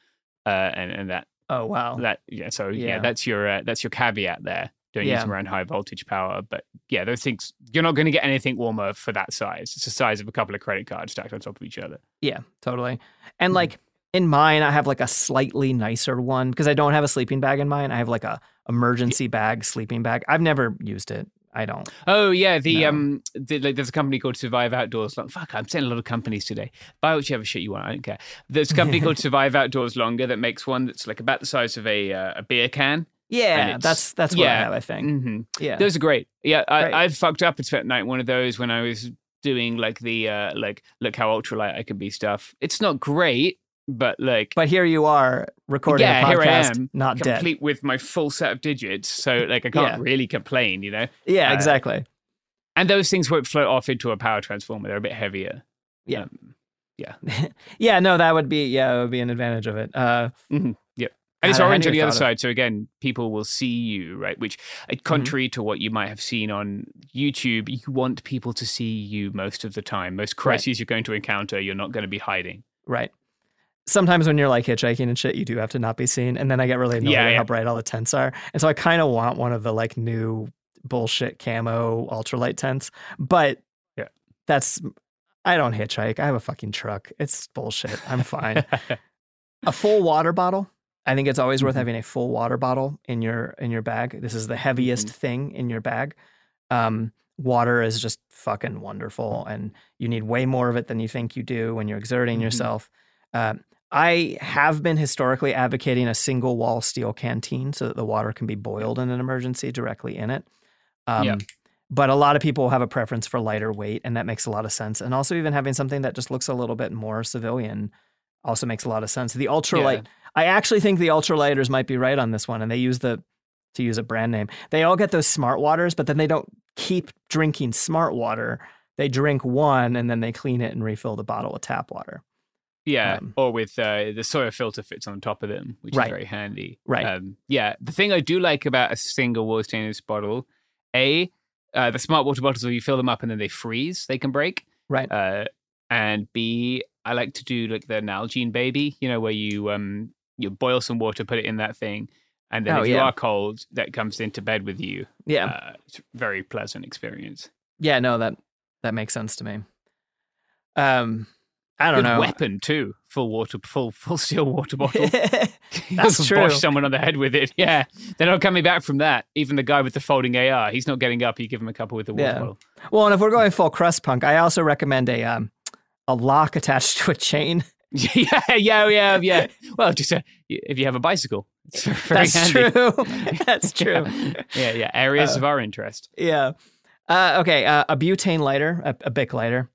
Uh and, and that oh wow, that yeah, so yeah, Yeah. that's your uh, that's your caveat there. Don't use Yeah. them around high voltage power. But yeah, those things you're not going to get anything warmer for that size. It's the size of a couple of credit cards stacked on top of each other. Yeah, totally. And Mhm. like in mine, I have like a slightly nicer one because I don't have a sleeping bag in mine. I have like a emergency bag, sleeping bag. I've never used it. I don't. Oh yeah, the No. um, the, like, there's a company called Survive Outdoors. Long- Fuck, I'm saying a lot of companies today. Buy whichever shit you want. I don't care. There's a company called Survive Outdoors Longer that makes one that's like about the size of a uh, a beer can. Yeah, that's that's what I yeah. have. I think. hmm Yeah. Those are great. Yeah, Great. I, I fucked up and spent night one of those when I was doing like the uh like look how ultralight I can be stuff. It's not great, but like But here you are recording yeah, a here I am, not dead. complete with my full set of digits. So like I can't Yeah. really complain, you know. Yeah, uh, exactly. And those things won't float off into a power transformer. They're a bit heavier. Yeah. Um, Yeah. yeah, no, that would be yeah, it would be an advantage of it. Uh, mm-hmm. Yep. And it's orange on the other of- side. So again, people will see you, right? Which, uh, contrary to what you might have seen on YouTube, you want people to see you most of the time. Most crises you're going to encounter, you're not going to be hiding. right. Sometimes when you're like hitchhiking and shit, you do have to not be seen, and then I get really annoyed Yeah, yeah. how bright all the tents are, and so I kind of want one of the like new bullshit camo ultralight tents, but Yeah. that's I don't hitchhike. I have a fucking truck. It's bullshit. I'm fine. a full water bottle. I think it's always worth Mhm. having a full water bottle in your in your bag. This is the heaviest thing in your bag. Um, water is just fucking wonderful, and you need way more of it than you think you do when you're exerting Mhm. yourself. Um, I have been historically advocating a single wall steel canteen so that the water can be boiled in an emergency directly in it. Um, Yeah. But a lot of people have a preference for lighter weight, and that makes a lot of sense. And also, even having something that just looks a little bit more civilian also makes a lot of sense. The ultralight, I actually think the ultralighters might be right on this one, and they use the to use a brand name. They all get those smart waters, but then they don't keep drinking smart water. They drink one and then they clean it and refill the bottle with tap water. Yeah, Um, or with uh, the Sawyer filter fits on top of them, which Right. is very handy. Right. Um, yeah, the thing I do like about a single wall stainless bottle, a uh, the smart water bottles where you fill them up and then they freeze, they can break. Right. Uh, and B, I like to do like the Nalgene baby, you know, where you um you boil some water, put it in that thing, and then Oh, if you yeah. are cold, that comes into bed with you. Yeah. Uh, it's a very pleasant experience. yeah, no, that that makes sense to me. Um I don't Good know. weapon too, full water, full full steel water bottle. That's true. Bosh someone on the head with it. Yeah, they're not coming back from that. Even the guy with the folding AR, he's not getting up. You give him a couple with the water Yeah. bottle. well, and if we're going full crust punk, I also recommend a um a lock attached to a chain. yeah, yeah, yeah, yeah. Well, just uh, if you have a bicycle, it's very That's handy. true. That's true. Yeah, yeah. Areas Uh, of our interest. Yeah. Uh, okay. Uh, a butane lighter, a, a Bic lighter,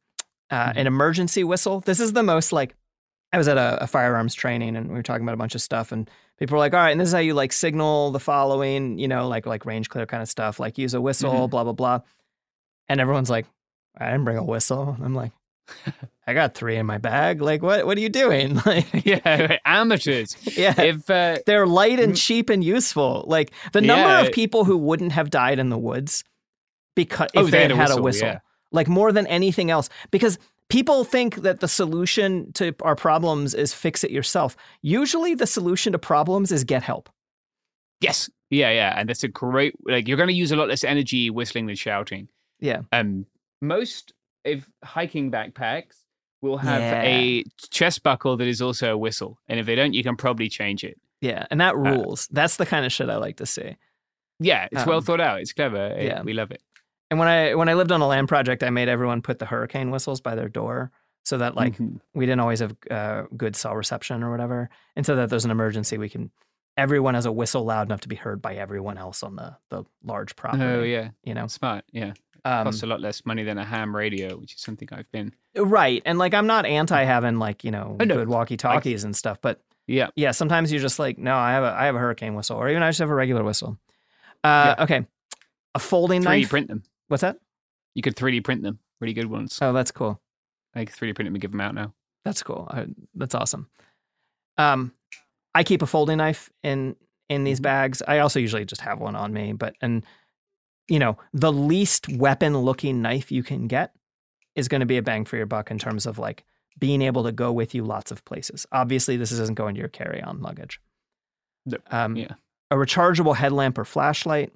uh, Mm-hmm. an emergency whistle. This is the most like. I was at a, a firearms training and we were talking about a bunch of stuff and people were like, "All right, and this is how you like signal the following, you know, like like range clear kind of stuff, like use a whistle, Mhm. blah blah blah." And everyone's like, "I didn't bring a whistle." I'm like, "I got three in my bag. Like, what what are you doing?" Like, Yeah, amateurs. yeah. If uh, They're light and cheap and useful. Like the number Yeah. of people who wouldn't have died in the woods because if Oh, they had had a whistle, whistle, yeah. Like more than anything else, because people think that the solution to our problems is fix it yourself. Usually, the solution to problems is get help. yes, yeah, yeah, and that's a great. Like you're going to use a lot less energy whistling than shouting. Yeah. um most if hiking backpacks will have Yeah. a chest buckle that is also a whistle and if they don't you can probably change it Yeah, and that rules. That's the kind of shit I like to see. yeah it's well Um, thought out it's clever It- yeah. we love it And when I when I lived on a land project, I made everyone put the hurricane whistles by their door so that like Mhm. we didn't always have uh, good cell reception or whatever, and so that there's an emergency, we can everyone has a whistle loud enough to be heard by everyone else on the the large property. oh yeah you know, smart yeah um, costs a lot less money than a ham radio which is something i've been right? And like I'm not anti having like you know Oh, no. good walkie talkies and stuff, but yeah yeah, sometimes you're just like, no, I have a I have a hurricane whistle, or even I just have a regular whistle. Uh, Okay, a folding 3d knife. print them What's that? you could 3d print them really good ones Oh, that's cool. i can 3d print them and give them out now That's cool. I, that's awesome. Um, I keep a folding knife in in these bags. I also usually just have one on me, but and you know, the least weapon looking knife you can get is going to be a bang for your buck in terms of like being able to go with you lots of places. Obviously, this isn't going to your carry on luggage. Um, yeah. A rechargeable headlamp or flashlight,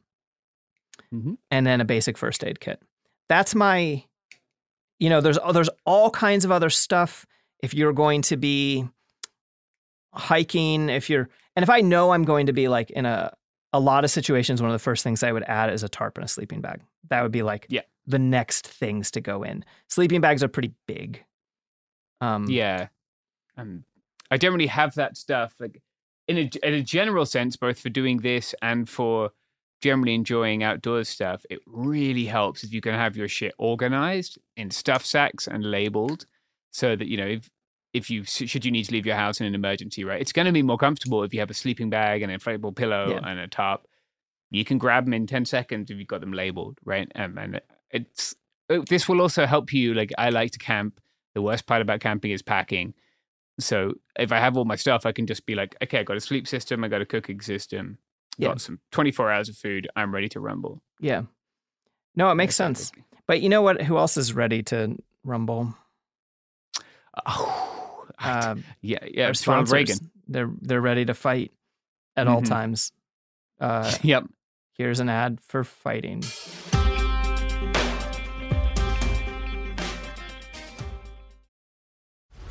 Mhm. and then a basic first aid kit. That's my, you know, there's there's all kinds of other stuff. If you're going to be hiking, if you're, and if I know I'm going to be like in a a lot of situations, one of the first things I would add is a tarp and a sleeping bag. That would be like Yeah. the next things to go in. Sleeping bags are pretty big. Um, yeah um, i generally have that stuff like in a, in a general sense both for doing this and for generally enjoying outdoors stuff it really helps if you can have your shit organized in stuff sacks and labeled so that you know if if you should you need to leave your house in an emergency right it's going to be more comfortable if you have a sleeping bag and an inflatable pillow Yeah. and a tarp you can grab them in 10 seconds if you've got them labeled right um, and it's oh, this will also help you like i like to camp The worst part about camping is packing. So if I have all my stuff, I can just be like, okay, I got a sleep system, I got a cooking system, Yeah. got some 24 hours of food, I'm ready to rumble. Yeah. No, it makes sense. But you know what? Who else is ready to rumble? Oh, Uh, yeah, yeah. our Ronald. Reagan. They're they're ready to fight at all Mhm. times. Uh, Yep. here's an ad for fighting.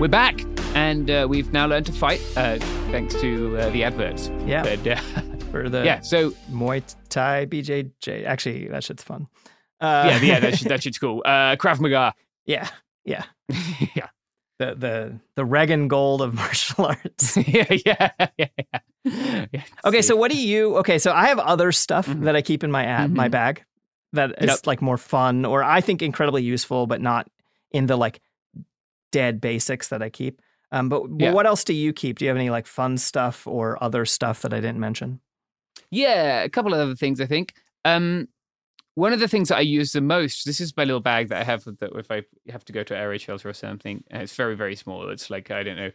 We're back, and uh, we've now learned to fight uh, thanks to uh, the adverts. Yeah. But, uh, For the yeah. So Muay Thai BJJ. Actually, that shit's fun. Uh, yeah, yeah, that, shit, that shit's cool. Uh, Krav Maga. yeah, yeah. yeah. The the the Reagan gold of martial arts. yeah, yeah, yeah, yeah. Yeah, Okay, see. so what do you? Okay, so I have other stuff that I keep in my ad, my Mhm. bag, that is Yep. like more fun or I think incredibly useful, but not in the like dead basics that I keep. Um, but, Yeah. what else do you keep? Do you have any like fun stuff or other stuff that I didn't mention? Yeah, a couple of other things I think. Um, one of the things that I use the most, this is my little bag that I have that if I have to go to air raid shelter or something, and it's very, very small. It's like, I don't know,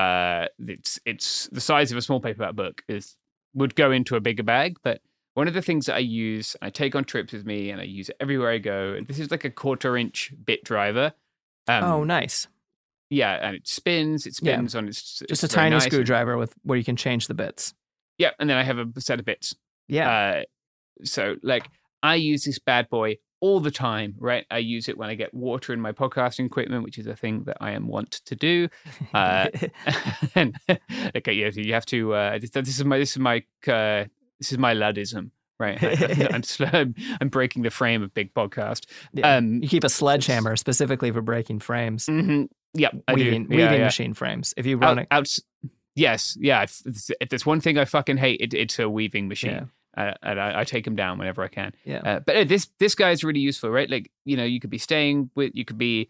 uh, it's it's the size of a small paperback book is would go into a bigger bag. But one of the things that I use, I take on trips with me and I use it everywhere I go. And this is like a quarter inch bit driver. Um, oh, nice. yeah, and it spins. It Yeah. spins on its Just it's a tiny nice screwdriver with where you can change the bits. Yeah, and then I have a set of bits. Yeah. Uh, so like I use this bad boy all the time, right? I use it when I get water in my podcasting equipment, which is a thing that I am wont to do. Uh, and okay, yeah, you have to. Uh, this, this is my this is my uh, this is my Luddism, right? I, am. I'm, I'm breaking the frame of big podcast. Yeah. Um, you keep a sledgehammer specifically for breaking frames, mhm, yeah, I weaving, do. Yeah, weaving yeah. machine frames. If you run Out, it, out, yes, yeah. If, if there's one thing I fucking hate, it, it's a weaving machine. Uh, and I, I take them down whenever I can. yeah, Uh, but uh, this this guy is really useful, right? Like you know, you could be staying with, you could be.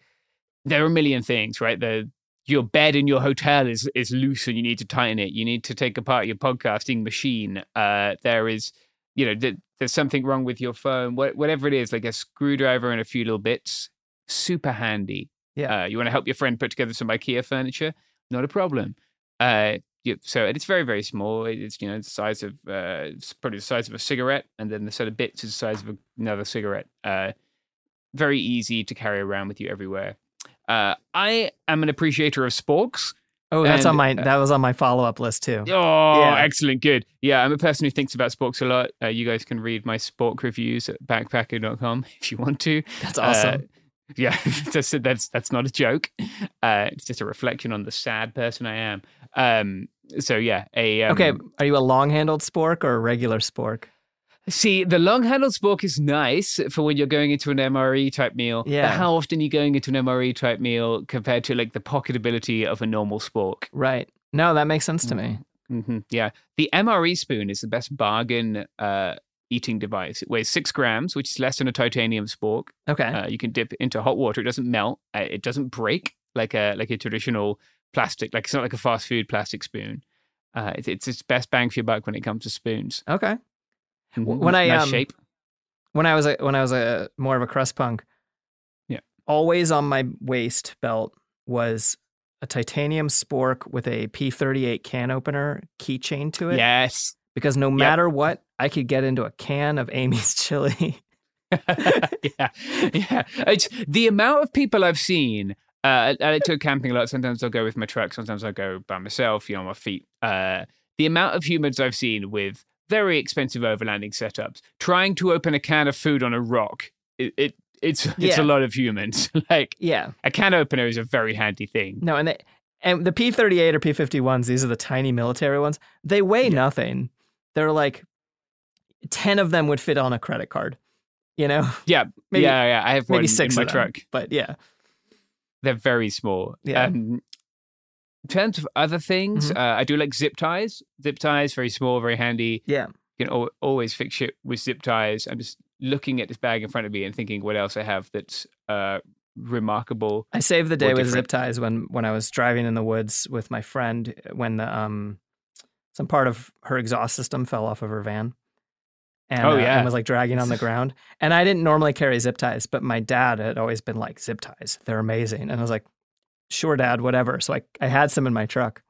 There are a million things, right? The your bed in your hotel is is loose and you need to tighten it. You need to take apart your podcasting machine. Uh, there is, you know, th- there's something wrong with your phone. What, whatever it is, like a screwdriver and a few little bits, super handy. Yeah. Uh, you want to help your friend put together some IKEA furniture? Not a problem. Uh, so it's very very small. It's you know the size of uh, it's probably the size of a cigarette, and then the set of bits is the size of another cigarette. Uh, very easy to carry around with you everywhere. Uh, I am an appreciator of sporks, Oh, that's on my uh, that was on my follow up list too. Oh, Yeah. excellent. Good. Yeah, I'm a person who thinks about sporks a lot. Uh, you guys can read my spork reviews at backpacker.com if you want to. That's Uh, awesome. yeah, that's, that's that's not a joke. Uh, it's just a reflection on the sad person I am. Um, so yeah, a um, okay, are you a long handled spork or a regular spork? See, the long handled spork is nice for when you're going into an MRE type meal. But Yeah. how often are you going into an MRE type meal compared to like the pocketability of a normal spork? Right. No, that makes sense to me. hmm Yeah. The MRE spoon is the best bargain uh, eating device. It weighs six grams, which is less than a titanium spork. Okay. Uh, you can dip into hot water. It doesn't melt. Uh, it doesn't break like a like a traditional plastic. Like it's not like a fast food plastic spoon. Uh, it's it's its best bang for your buck when it comes to spoons. okay. Mhm. when I, nice um, shape. When I was a, when I was a more of a crust punk, Yeah. always on my waist belt was a titanium spork with a P38 can opener keychain to it. Yes. Because no matter what, I could get into a can of Amy's chili. yeah, yeah. It's the amount of people I've seen. Uh, I I like to go camping a lot. Sometimes I'll go with my truck. Sometimes I'll go by myself. You know, on my feet. Uh, the amount of humans I've seen with very expensive overlanding setups trying to open a can of food on a rock. It, it it's it's Yeah. a lot of humans. like yeah. a can opener is a very handy thing. No, and they, and the P38 or P51s, these are the tiny military ones. They weigh nothing. They're like 10 of them would fit on a credit card. You know? Yeah, Maybe- yeah, yeah. I have one Maybe six in my them, truck. But yeah. They're very small. Yeah. Um, in terms of other things, Mhm. uh, I do like zip ties. Zip ties, very small, very handy. Yeah. You can al- always fix shit with zip ties. I'm just looking at this bag in front of me and thinking what else I have that's uh, remarkable. I saved the day with zip ties when when I was driving in the woods with my friend when the um some part of her exhaust system fell off of her van. And, Oh, uh, and was like dragging on the ground. And I didn't normally carry zip ties, but my dad had always been like, zip ties, they're amazing. And I was like, sure, dad, whatever. So I, I had some in my truck.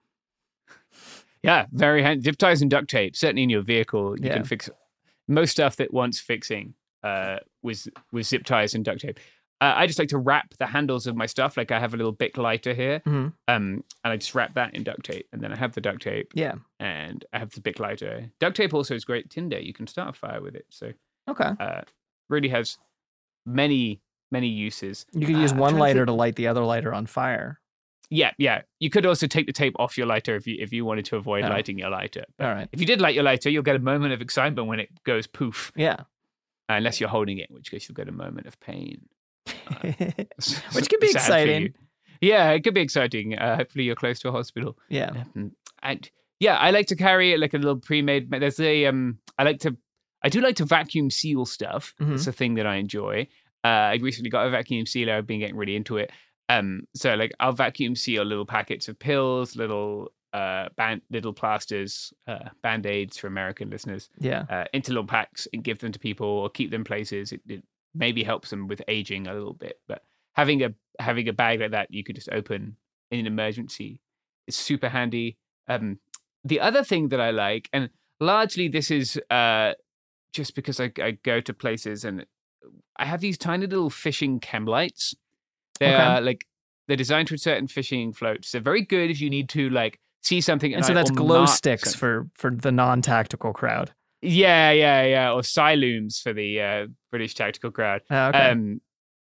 Yeah, very handy. Zip ties and duct tape. Certainly in your vehicle, you Yeah. can fix most stuff that wants fixing uh, with with zip ties and duct tape. Uh, I just like to wrap the handles of my stuff. Like I have a little Bic lighter here, Mhm. um, and I just wrap that in duct tape, and then I have the duct tape, Yeah. and I have the Bic lighter. Duct tape also is great Tinder. You can start a fire with it, so Okay. uh, really has many many uses. You could use Uh, one lighter to light the other lighter on fire. Yeah, yeah. You could also take the tape off your lighter if you if you wanted to avoid Oh. lighting your lighter. But All right. If you did light your lighter, you'll get a moment of excitement when it goes poof. Yeah. Unless you're holding it, in which case you'll get a moment of pain. Which could be exciting. Yeah, it could be exciting. Uh, hopefully, you're close to a hospital. yeah. Um, and yeah, I like to carry it like a little pre-made. There's a um, I like to, I do like to vacuum seal stuff. Mhm. It's a thing that I enjoy. Uh, I recently got a vacuum sealer. I've been getting really into it. Um, so like I'll vacuum seal little packets of pills, little uh, band, little plasters, uh, band aids for American listeners, Yeah. uh, into little packs and give them to people or keep them places. It, it maybe helps them with aging a little bit, but having a having a bag like that you could just open in an emergency is super handy. Um, the other thing that I like, and largely this is uh, just because I, I go to places and I have these tiny little fishing chem lights. They Okay. are like they're designed for certain fishing floats. They're very good if you need to like see something. And so that's glow sticks something. for for the non-tactical crowd. Yeah, yeah, yeah. Or Cyalumes for the uh, British tactical crowd. Oh, okay. Um,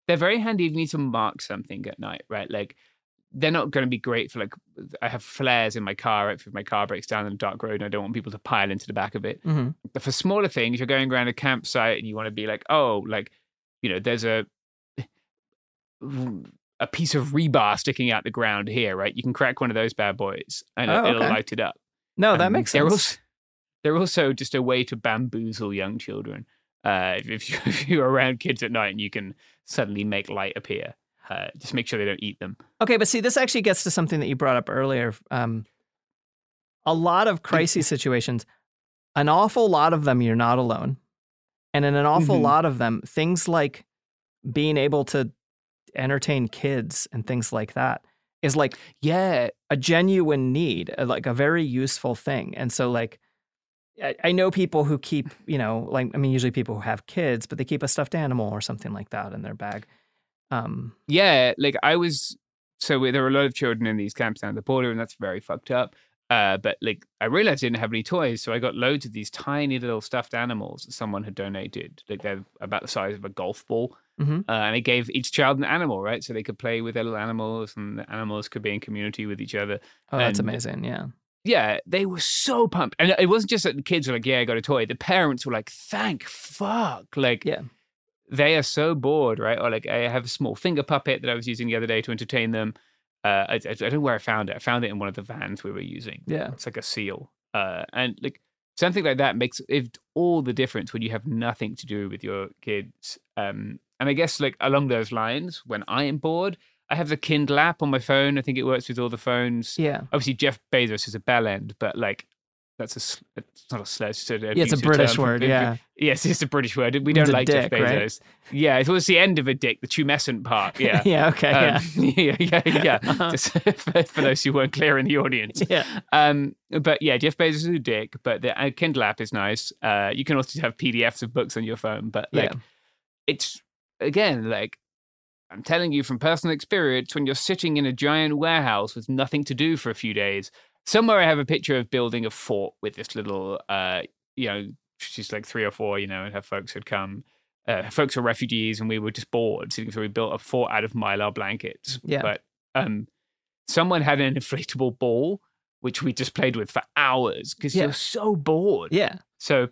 they're very handy if you need to mark something at night, right? Like they're not going to be great for like I have flares in my car if my car breaks down on a dark road and I don't want people to pile into the back of it. Mhm. But for smaller things, you're going around a campsite and you want to be like, oh, like you know, there's a a piece of rebar sticking out the ground here, right? You can crack one of those bad boys and Oh, it'll okay. light it up. No, that Um, makes they're sense. Also, they're also just a way to bamboozle young children. Uh, if, if, you, if you're around kids at night and you can suddenly make light appear, uh, just make sure they don't eat them. Okay, but see, this actually gets to something that you brought up earlier. Um, a lot of crisis situations, an awful lot of them, you're not alone. And in an awful Mhm. lot of them, things like being able to entertain kids and things like that is like Yeah, a genuine need, uh, like a very useful thing. And so, like, I know people who keep, you know, like, I mean, usually people who have kids, but they keep a stuffed animal or something like that in their bag. Um, yeah. Like I was so we- there are a lot of children in these camps down the border, and that's very fucked up. Uh, but like, I realized I didn't have any toys, so I got loads of these tiny little stuffed animals that someone had donated. Like they're about the size of a golf ball, Mhm. uh, and I gave each child an animal, right? So they could play with their little animals, and the animals could be in community with each other. Oh, that's And- amazing. Yeah. yeah, they were so pumped. And it wasn't just that the kids were like, yeah, I got a toy. The parents were like, thank fuck. Like, Yeah. They are so bored, right? Or like, I have a small finger puppet that I was using the other day to entertain them. Uh, I, I, don't know where I found it. I found it in one of the vans we were using. Yeah. It's like a seal. Uh, and like, something like that makes it all the difference when you have nothing to do with your kids. Um, and I guess like along those lines, when I am bored, I have the Kindle app on my phone. I think it works with all the phones Yeah. obviously Jeff Bezos is a bell end, but like that's a it's not a sledge. It's, Yeah, it's a British word. Yeah. Yes, it's a British word. We don't a like Jeff dick, right? Bezos. Yeah, it was the end of a dick, the tumescent part. Yeah. yeah. Okay. Um, yeah. yeah, yeah, yeah. Uh-huh. Just for, for those who weren't clear in the audience. Yeah. Um, but yeah, Jeff Bezos is a dick, but the uh, Kindle app is nice. Uh, you can also have PDFs of books on your phone, but like, Yeah. it's again like I'm telling you from personal experience, when you're sitting in a giant warehouse with nothing to do for a few days, somewhere I have a picture of building a fort with this little, uh, you know, she's like three or four, you know, and her folks had come. Uh, her folks were refugees, and we were just bored, so we built a fort out of mylar blankets. Yeah. But um, someone had an inflatable ball, which we just played with for hours because Yeah. you're so bored. Yeah. So,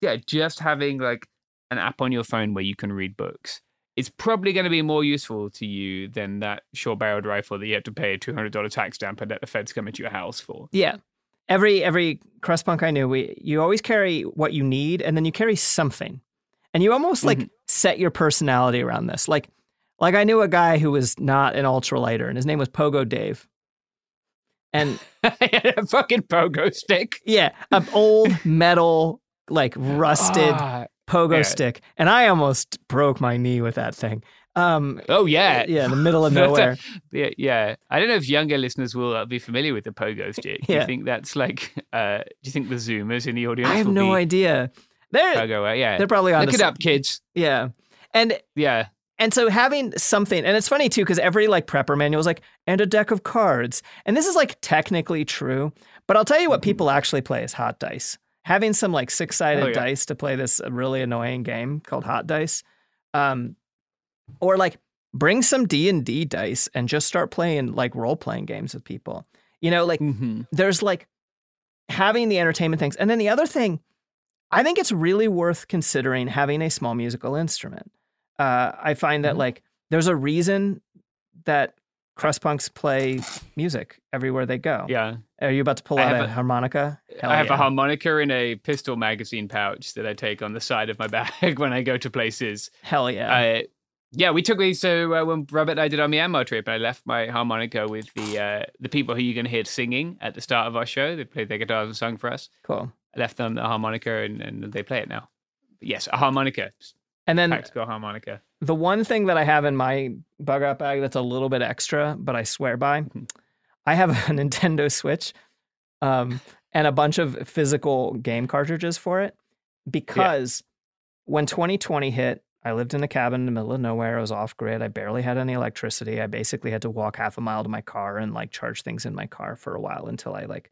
yeah, just having like an app on your phone where you can read books is probably going to be more useful to you than that short barreled rifle that you have to pay a $200 tax stamp and let the feds come into your house for. Yeah. Every every crust punk I knew, we you always carry what you need, and then you carry something, and you almost like Mm-hmm. set your personality around this. Like, like I knew a guy who was not an ultralighter, and his name was Pogo Dave, and a fucking pogo stick. yeah, an old metal like rusted Ah, pogo yeah. stick, and I almost broke my knee with that thing. Um, oh, yeah. yeah, in the middle of nowhere. yeah, yeah. I don't know if younger listeners will uh, be familiar with the pogo stick. Yeah. Do you think that's like, uh, do you think the Zoomers in the audience I have no idea. They're pogo? Uh, yeah. they're probably on Look it up, kids. Yeah, and Yeah. And so having something, and it's funny too, because every like prepper manual is like, and a deck of cards. And this is like technically true, but I'll tell you what Mm-hmm. people actually play is hot dice. Having some like six sided Oh, yeah. dice to play this really annoying game called hot dice. Um, or like bring some D and D dice and just start playing like role playing games with people. You know, like Mm-hmm. there's like having the entertainment things. And then the other thing, I think it's really worth considering having a small musical instrument. Uh, I find that Mhm. like there's a reason that crust punks play music everywhere they go. Yeah. Are you about to pull I out a, a- harmonica? Hell I have yeah. a harmonica in a pistol magazine pouch that I take on the side of my bag when I go to places. Hell yeah. I, yeah, we took these. So uh, when Robert and I did our Myanmar trip, I left my harmonica with the uh, the people who you're going to hear singing at the start of our show. They played their guitars and sung for us. cool. I left them the harmonica, and, and they play it now. But yes, a harmonica, And then practical harmonica. the one thing that I have in my bug out bag that's a little bit extra, but I swear by, Mhm. I have a Nintendo Switch um, and a bunch of physical game cartridges for it because when 2020 hit, I lived in a cabin in the middle of nowhere. I was off grid. I barely had any electricity. I basically had to walk half a mile to my car and like charge things in my car for a while until I like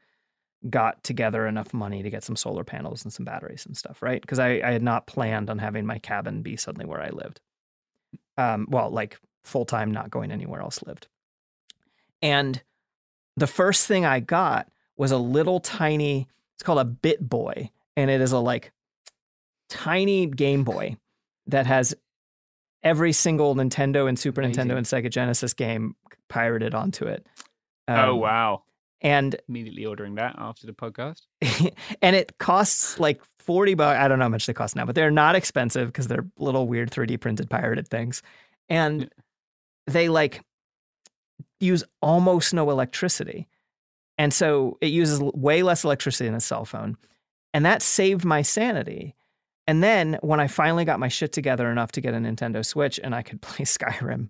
got together enough money to get some solar panels and some batteries and stuff, right? Because I, I had not planned on having my cabin be suddenly where I lived. Um, well, like full time, not going anywhere else lived. And the first thing I got was a little tiny, it's called a Bit Boy, and it is a like tiny Game Boy that has every single Nintendo and Super Nintendo and Sega Genesis game pirated onto it. oh Um, wow! And Immediately ordering that after the podcast. and it costs like 40 bucks. I don't know how much they cost now, but they're not expensive because they're little weird 3D printed pirated things. And they like use almost no electricity. And so it uses way less electricity than a cell phone. And that saved my sanity. And then when I finally got my shit together enough to get a Nintendo Switch and I could play Skyrim,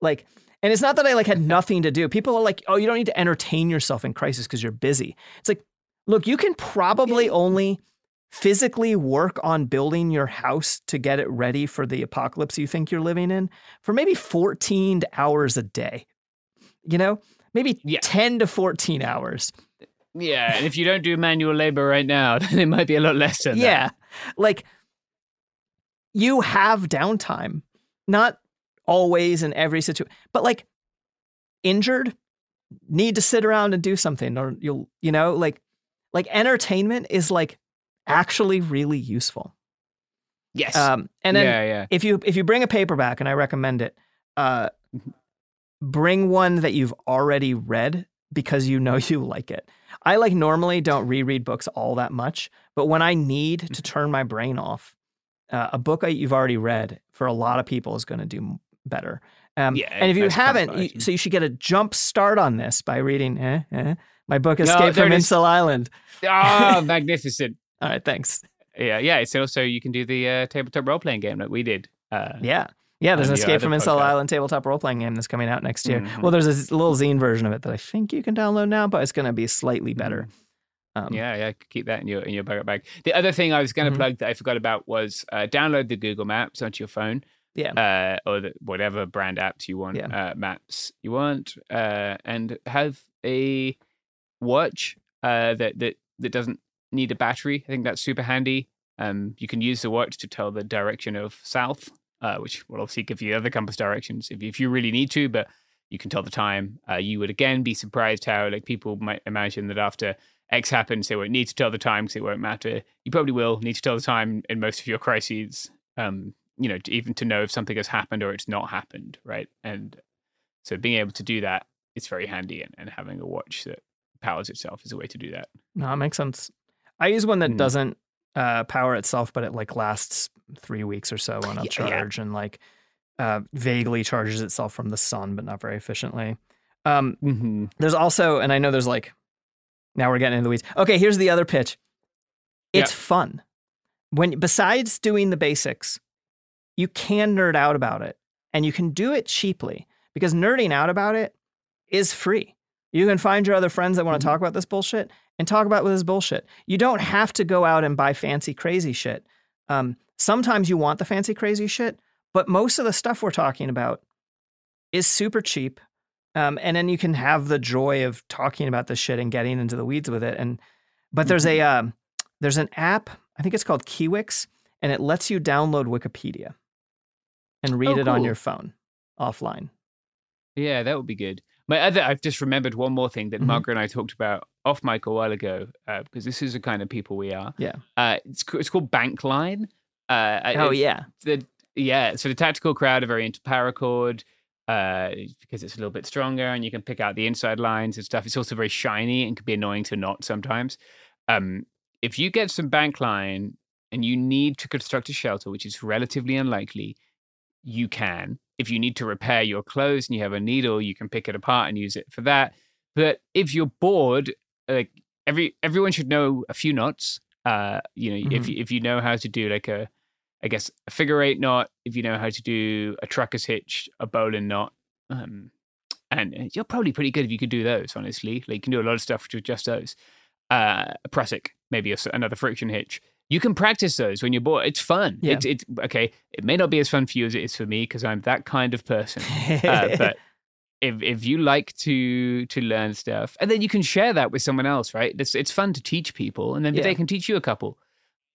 like, and it's not that I like had nothing to do. People are like, oh, you don't need to entertain yourself in crisis because you're busy. It's like, look, you can probably only physically work on building your house to get it ready for the apocalypse you think you're living in for maybe 14 hours a day. you know, maybe Yeah. 10 to 14 hours. Yeah, and if you don't do manual labor right now, then it might be a lot less than that. Yeah. Like you have downtime, not always in every situation, but like injured, need to sit around and do something or you'll, you know, like like entertainment is like actually really useful. Yes. Um and then yeah, yeah. if you if you bring a paperback and I recommend it, uh bring one that you've already read because you know you like it. I like normally don't reread books all that much, but when I need to turn my brain off, uh, a book you've already read for a lot of people is going to do better. Um, Yeah, and if you haven't, you, so you should get a jump start on this by reading eh, eh, my book Escape there from. Insel Island. Ah, magnificent. All right, thanks. Yeah, yeah. It's also you can do the uh, tabletop role playing game that we did. Uh, Yeah. Yeah, there's an Escape from Insel. Island tabletop role playing game that's coming out next year. Mhm. Well, there's a little zine version of it that I think you can download now, but it's going to be slightly better. Um, Mm-hmm. Yeah, yeah. Keep that in your in your bag bag. The other thing I was going to Mhm. plug that I forgot about was uh, download the Google Maps onto your phone. Yeah. Uh, or the, whatever brand apps you want, Yeah. uh, maps you want, uh, and have a watch uh, that that that doesn't need a battery. I think that's super handy. Um, you can use the watch to tell the direction of south, uh, which will obviously give you other compass directions if you, if you really need to. But you can tell the time. Uh, you would again be surprised how like people might imagine that after X happens, they won't need to tell the time because it won't matter. You probably will need to tell the time in most of your crises. Um, you know, even to know if something has happened or it's not happened, right? And so being able to do that is very handy, and, and having a watch that powers itself is a way to do that. No, that makes sense. I use one that Mm. doesn't uh, power itself, but it like lasts three weeks or so on a Yeah, yeah. charge and like uh, vaguely charges itself from the sun, but not very efficiently. Um, Mm-hmm. there's also, and I know there's like, now we're getting into the weeds. Okay, here's the other pitch. It's Yeah. fun. When besides doing the basics, you can nerd out about it, and you can do it cheaply because nerding out about it is free. You can find your other friends that want to Mhm. talk about this bullshit and talk about with this bullshit. You don't have to go out and buy fancy, crazy shit. Um, sometimes you want the fancy, crazy shit, but most of the stuff we're talking about is super cheap. Um, and then you can have the joy of talking about this shit and getting into the weeds with it. And but there's a um, there's an app I think it's called Kiwix, and it lets you download Wikipedia and read Oh, it on your phone offline. Yeah, that would be good. My other, I've just remembered one more thing that Mhm. Margaret and I talked about off mic a while ago, uh, because this is the kind of people we are. Yeah. Uh, it's it's called Bankline. Uh, Oh yeah, the yeah, so the tactical crowd are very into paracord uh, because it's a little bit stronger and you can pick out the inside lines and stuff. It's also very shiny and can be annoying to not sometimes. Um, if you get some bank line and you need to construct a shelter, which is relatively unlikely, you can. If you need to repair your clothes and you have a needle, you can pick it apart and use it for that. But if you're bored, like every everyone should know a few knots. Uh, you know, if Mhm. you, if you know how to do like a I guess a figure eight knot, if you know how to do a trucker's hitch, a bowline knot, um, and you're probably pretty good if you could do those. Honestly, like you can do a lot of stuff with just those. Uh, a prusik, maybe a another friction hitch. You can practice those when you're bored. It's fun. Yeah. It's, it's okay. It may not be as fun for you as it is for me because I'm that kind of person. Uh, but if if you like to to learn stuff, and then you can share that with someone else, right? It's it's fun to teach people, and then Yeah. they can teach you a couple.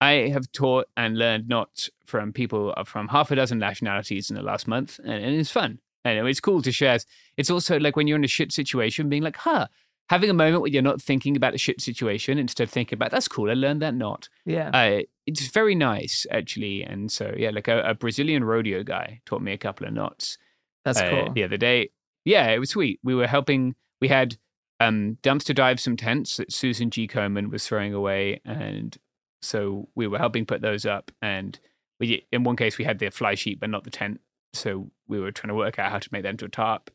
I have taught and learned knots from people from half a dozen nationalities in the last month, and, and it's fun. And it's cool to share. It's also like when you're in a shit situation, being like, huh, having a moment where you're not thinking about the shit situation, instead of thinking about, that's cool, I learned that knot. yeah. Uh, it's very nice, actually. And so, yeah, like a, a Brazilian rodeo guy taught me a couple of knots That's uh, cool. the other day. Yeah, it was sweet. We were helping. We had um, dumpster dive some tents that Susan G. Komen was throwing away, and so we were helping put those up. And we, in one case, we had the fly sheet, but not the tent. So we were trying to work out how to make them to a tarp.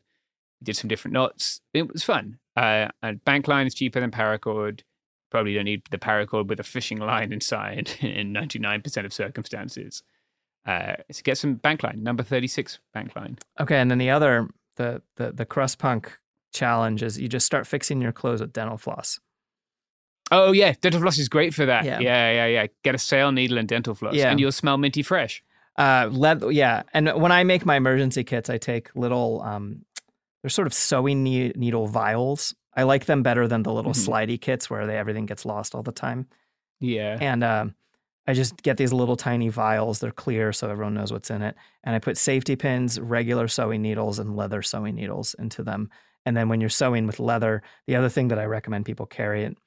We did some different knots. It was fun. Uh, and bank line is cheaper than paracord. Probably don't need the paracord with a fishing line inside in 99% of circumstances. Uh, so get some bank line, number 36 bank line. Okay, and then the other the the the crust punk challenge is you just start fixing your clothes with dental floss. Oh yeah, dental floss is great for that. Yeah. Yeah, yeah, yeah. Get a sail needle and dental floss, Yeah. and you'll smell minty fresh. Uh, leather, yeah. And when I make my emergency kits, I take little um, they're sort of sewing ne- needle vials. I like them better than the little Mhm. slidey kits where they everything gets lost all the time. Yeah. And um, I just get these little tiny vials. They're clear, so everyone knows what's in it. And I put safety pins, regular sewing needles, and leather sewing needles into them. And then when you're sewing with leather, the other thing that I recommend people carry it.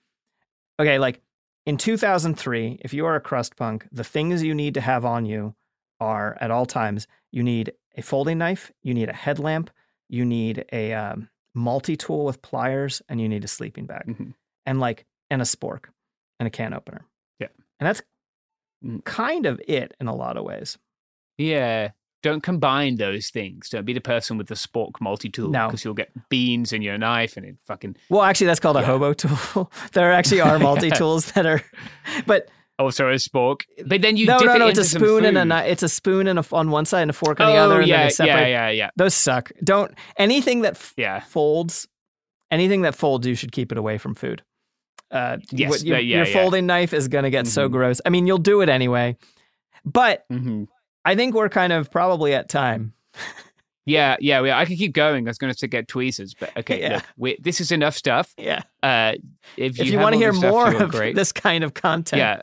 Okay, like in 2003, if you are a crust punk, the things you need to have on you are at all times you need a folding knife, you need a headlamp, you need a um, multi tool with pliers, and you need a sleeping bag, Mhm. and like and a spork and a can opener. Yeah. and that's Mm. kind of it in a lot of ways. Yeah. Don't combine those things. Don't be the person with the spork multi tool No. because you'll get beans in your knife and it fucking. Well, actually, that's called a hobo tool. there actually are multi tools that are, but Also a spork. But then you no, dip no, it no. It's a spoon and a knife. It's a spoon and a, on one side and a fork on Oh, the other, and yeah, then they separate. yeah, yeah, yeah. Those suck. Don't anything that f- Yeah. folds, anything that folds, you should keep it away from food. Uh, Yes, what- your, that- yeah, your yeah. folding knife is gonna get so Mhm. gross. I mean, you'll do it anyway, but hmm I think we're kind of probably at time. Yeah, yeah, yeah. I could keep going. I was going to get tweezers, but okay, Yeah. look, we, this is enough stuff. Yeah. Uh, if you, If you, want to hear stuff, more of great. this kind of content, yeah,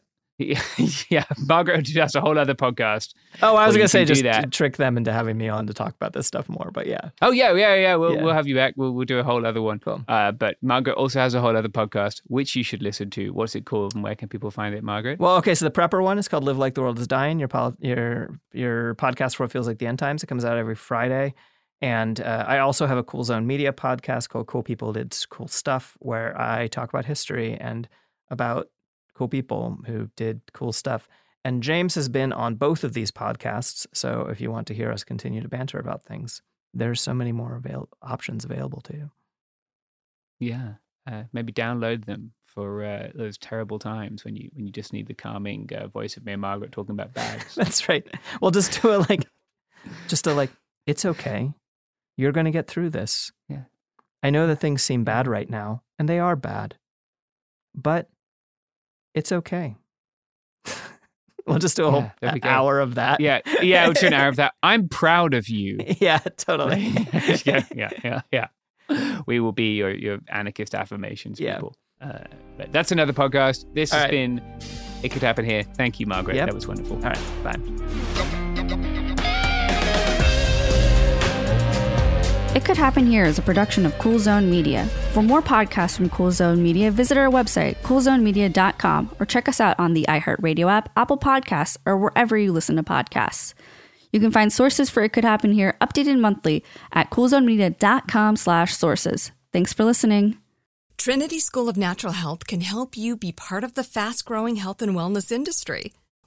yeah. Margaret does a whole other podcast. Oh, I was gonna say do just that. trick them into having me on to talk about this stuff more, but yeah. Oh yeah, yeah, yeah. We'll Yeah. we'll have you back. We'll we'll do a whole other one. Cool. Uh, but Margaret also has a whole other podcast which you should listen to. What's it called and where can people find it, Margaret? Well, okay, so the prepper one is called "Live Like the World Is Dying." Your pol- your your podcast for what feels like the end times. It comes out every Friday, and uh, I also have a Cool Zone Media podcast called "Cool People Did Cool Stuff," where I talk about history and about cool people who did cool stuff. And James has been on both of these podcasts, so if you want to hear us continue to banter about things, there's so many more avail- options available to you. Yeah. Uh, maybe download them for uh, those terrible times when you when you just need the calming uh, voice of me and Margaret talking about bags. That's right. Well, just do it like, just a like, it's okay. You're going to get through this. Yeah. I know that things seem bad right now, and they are bad, but it's okay. we'll just do a whole Yeah, we hour of that. yeah, yeah. We'll do an hour of that. I'm proud of you. yeah, totally. yeah, yeah, yeah, yeah. We will be your, your anarchist affirmations Yeah. people. Uh, but that's another podcast. This All has right. been It Could Happen Here. Thank you, Margaret. Yep. That was wonderful. All right, bye. It Could Happen Here is a production of Cool Zone Media. For more podcasts from Cool Zone Media, visit our website, coolzonemedia.com, or check us out on the iHeartRadio app, Apple Podcasts, or wherever you listen to podcasts. You can find sources for It Could Happen Here updated monthly at coolzonemedia.com slash sources. Thanks for listening. Trinity School of Natural Health can help you be part of the fast growing health and wellness industry.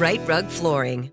Rite Rug Flooring.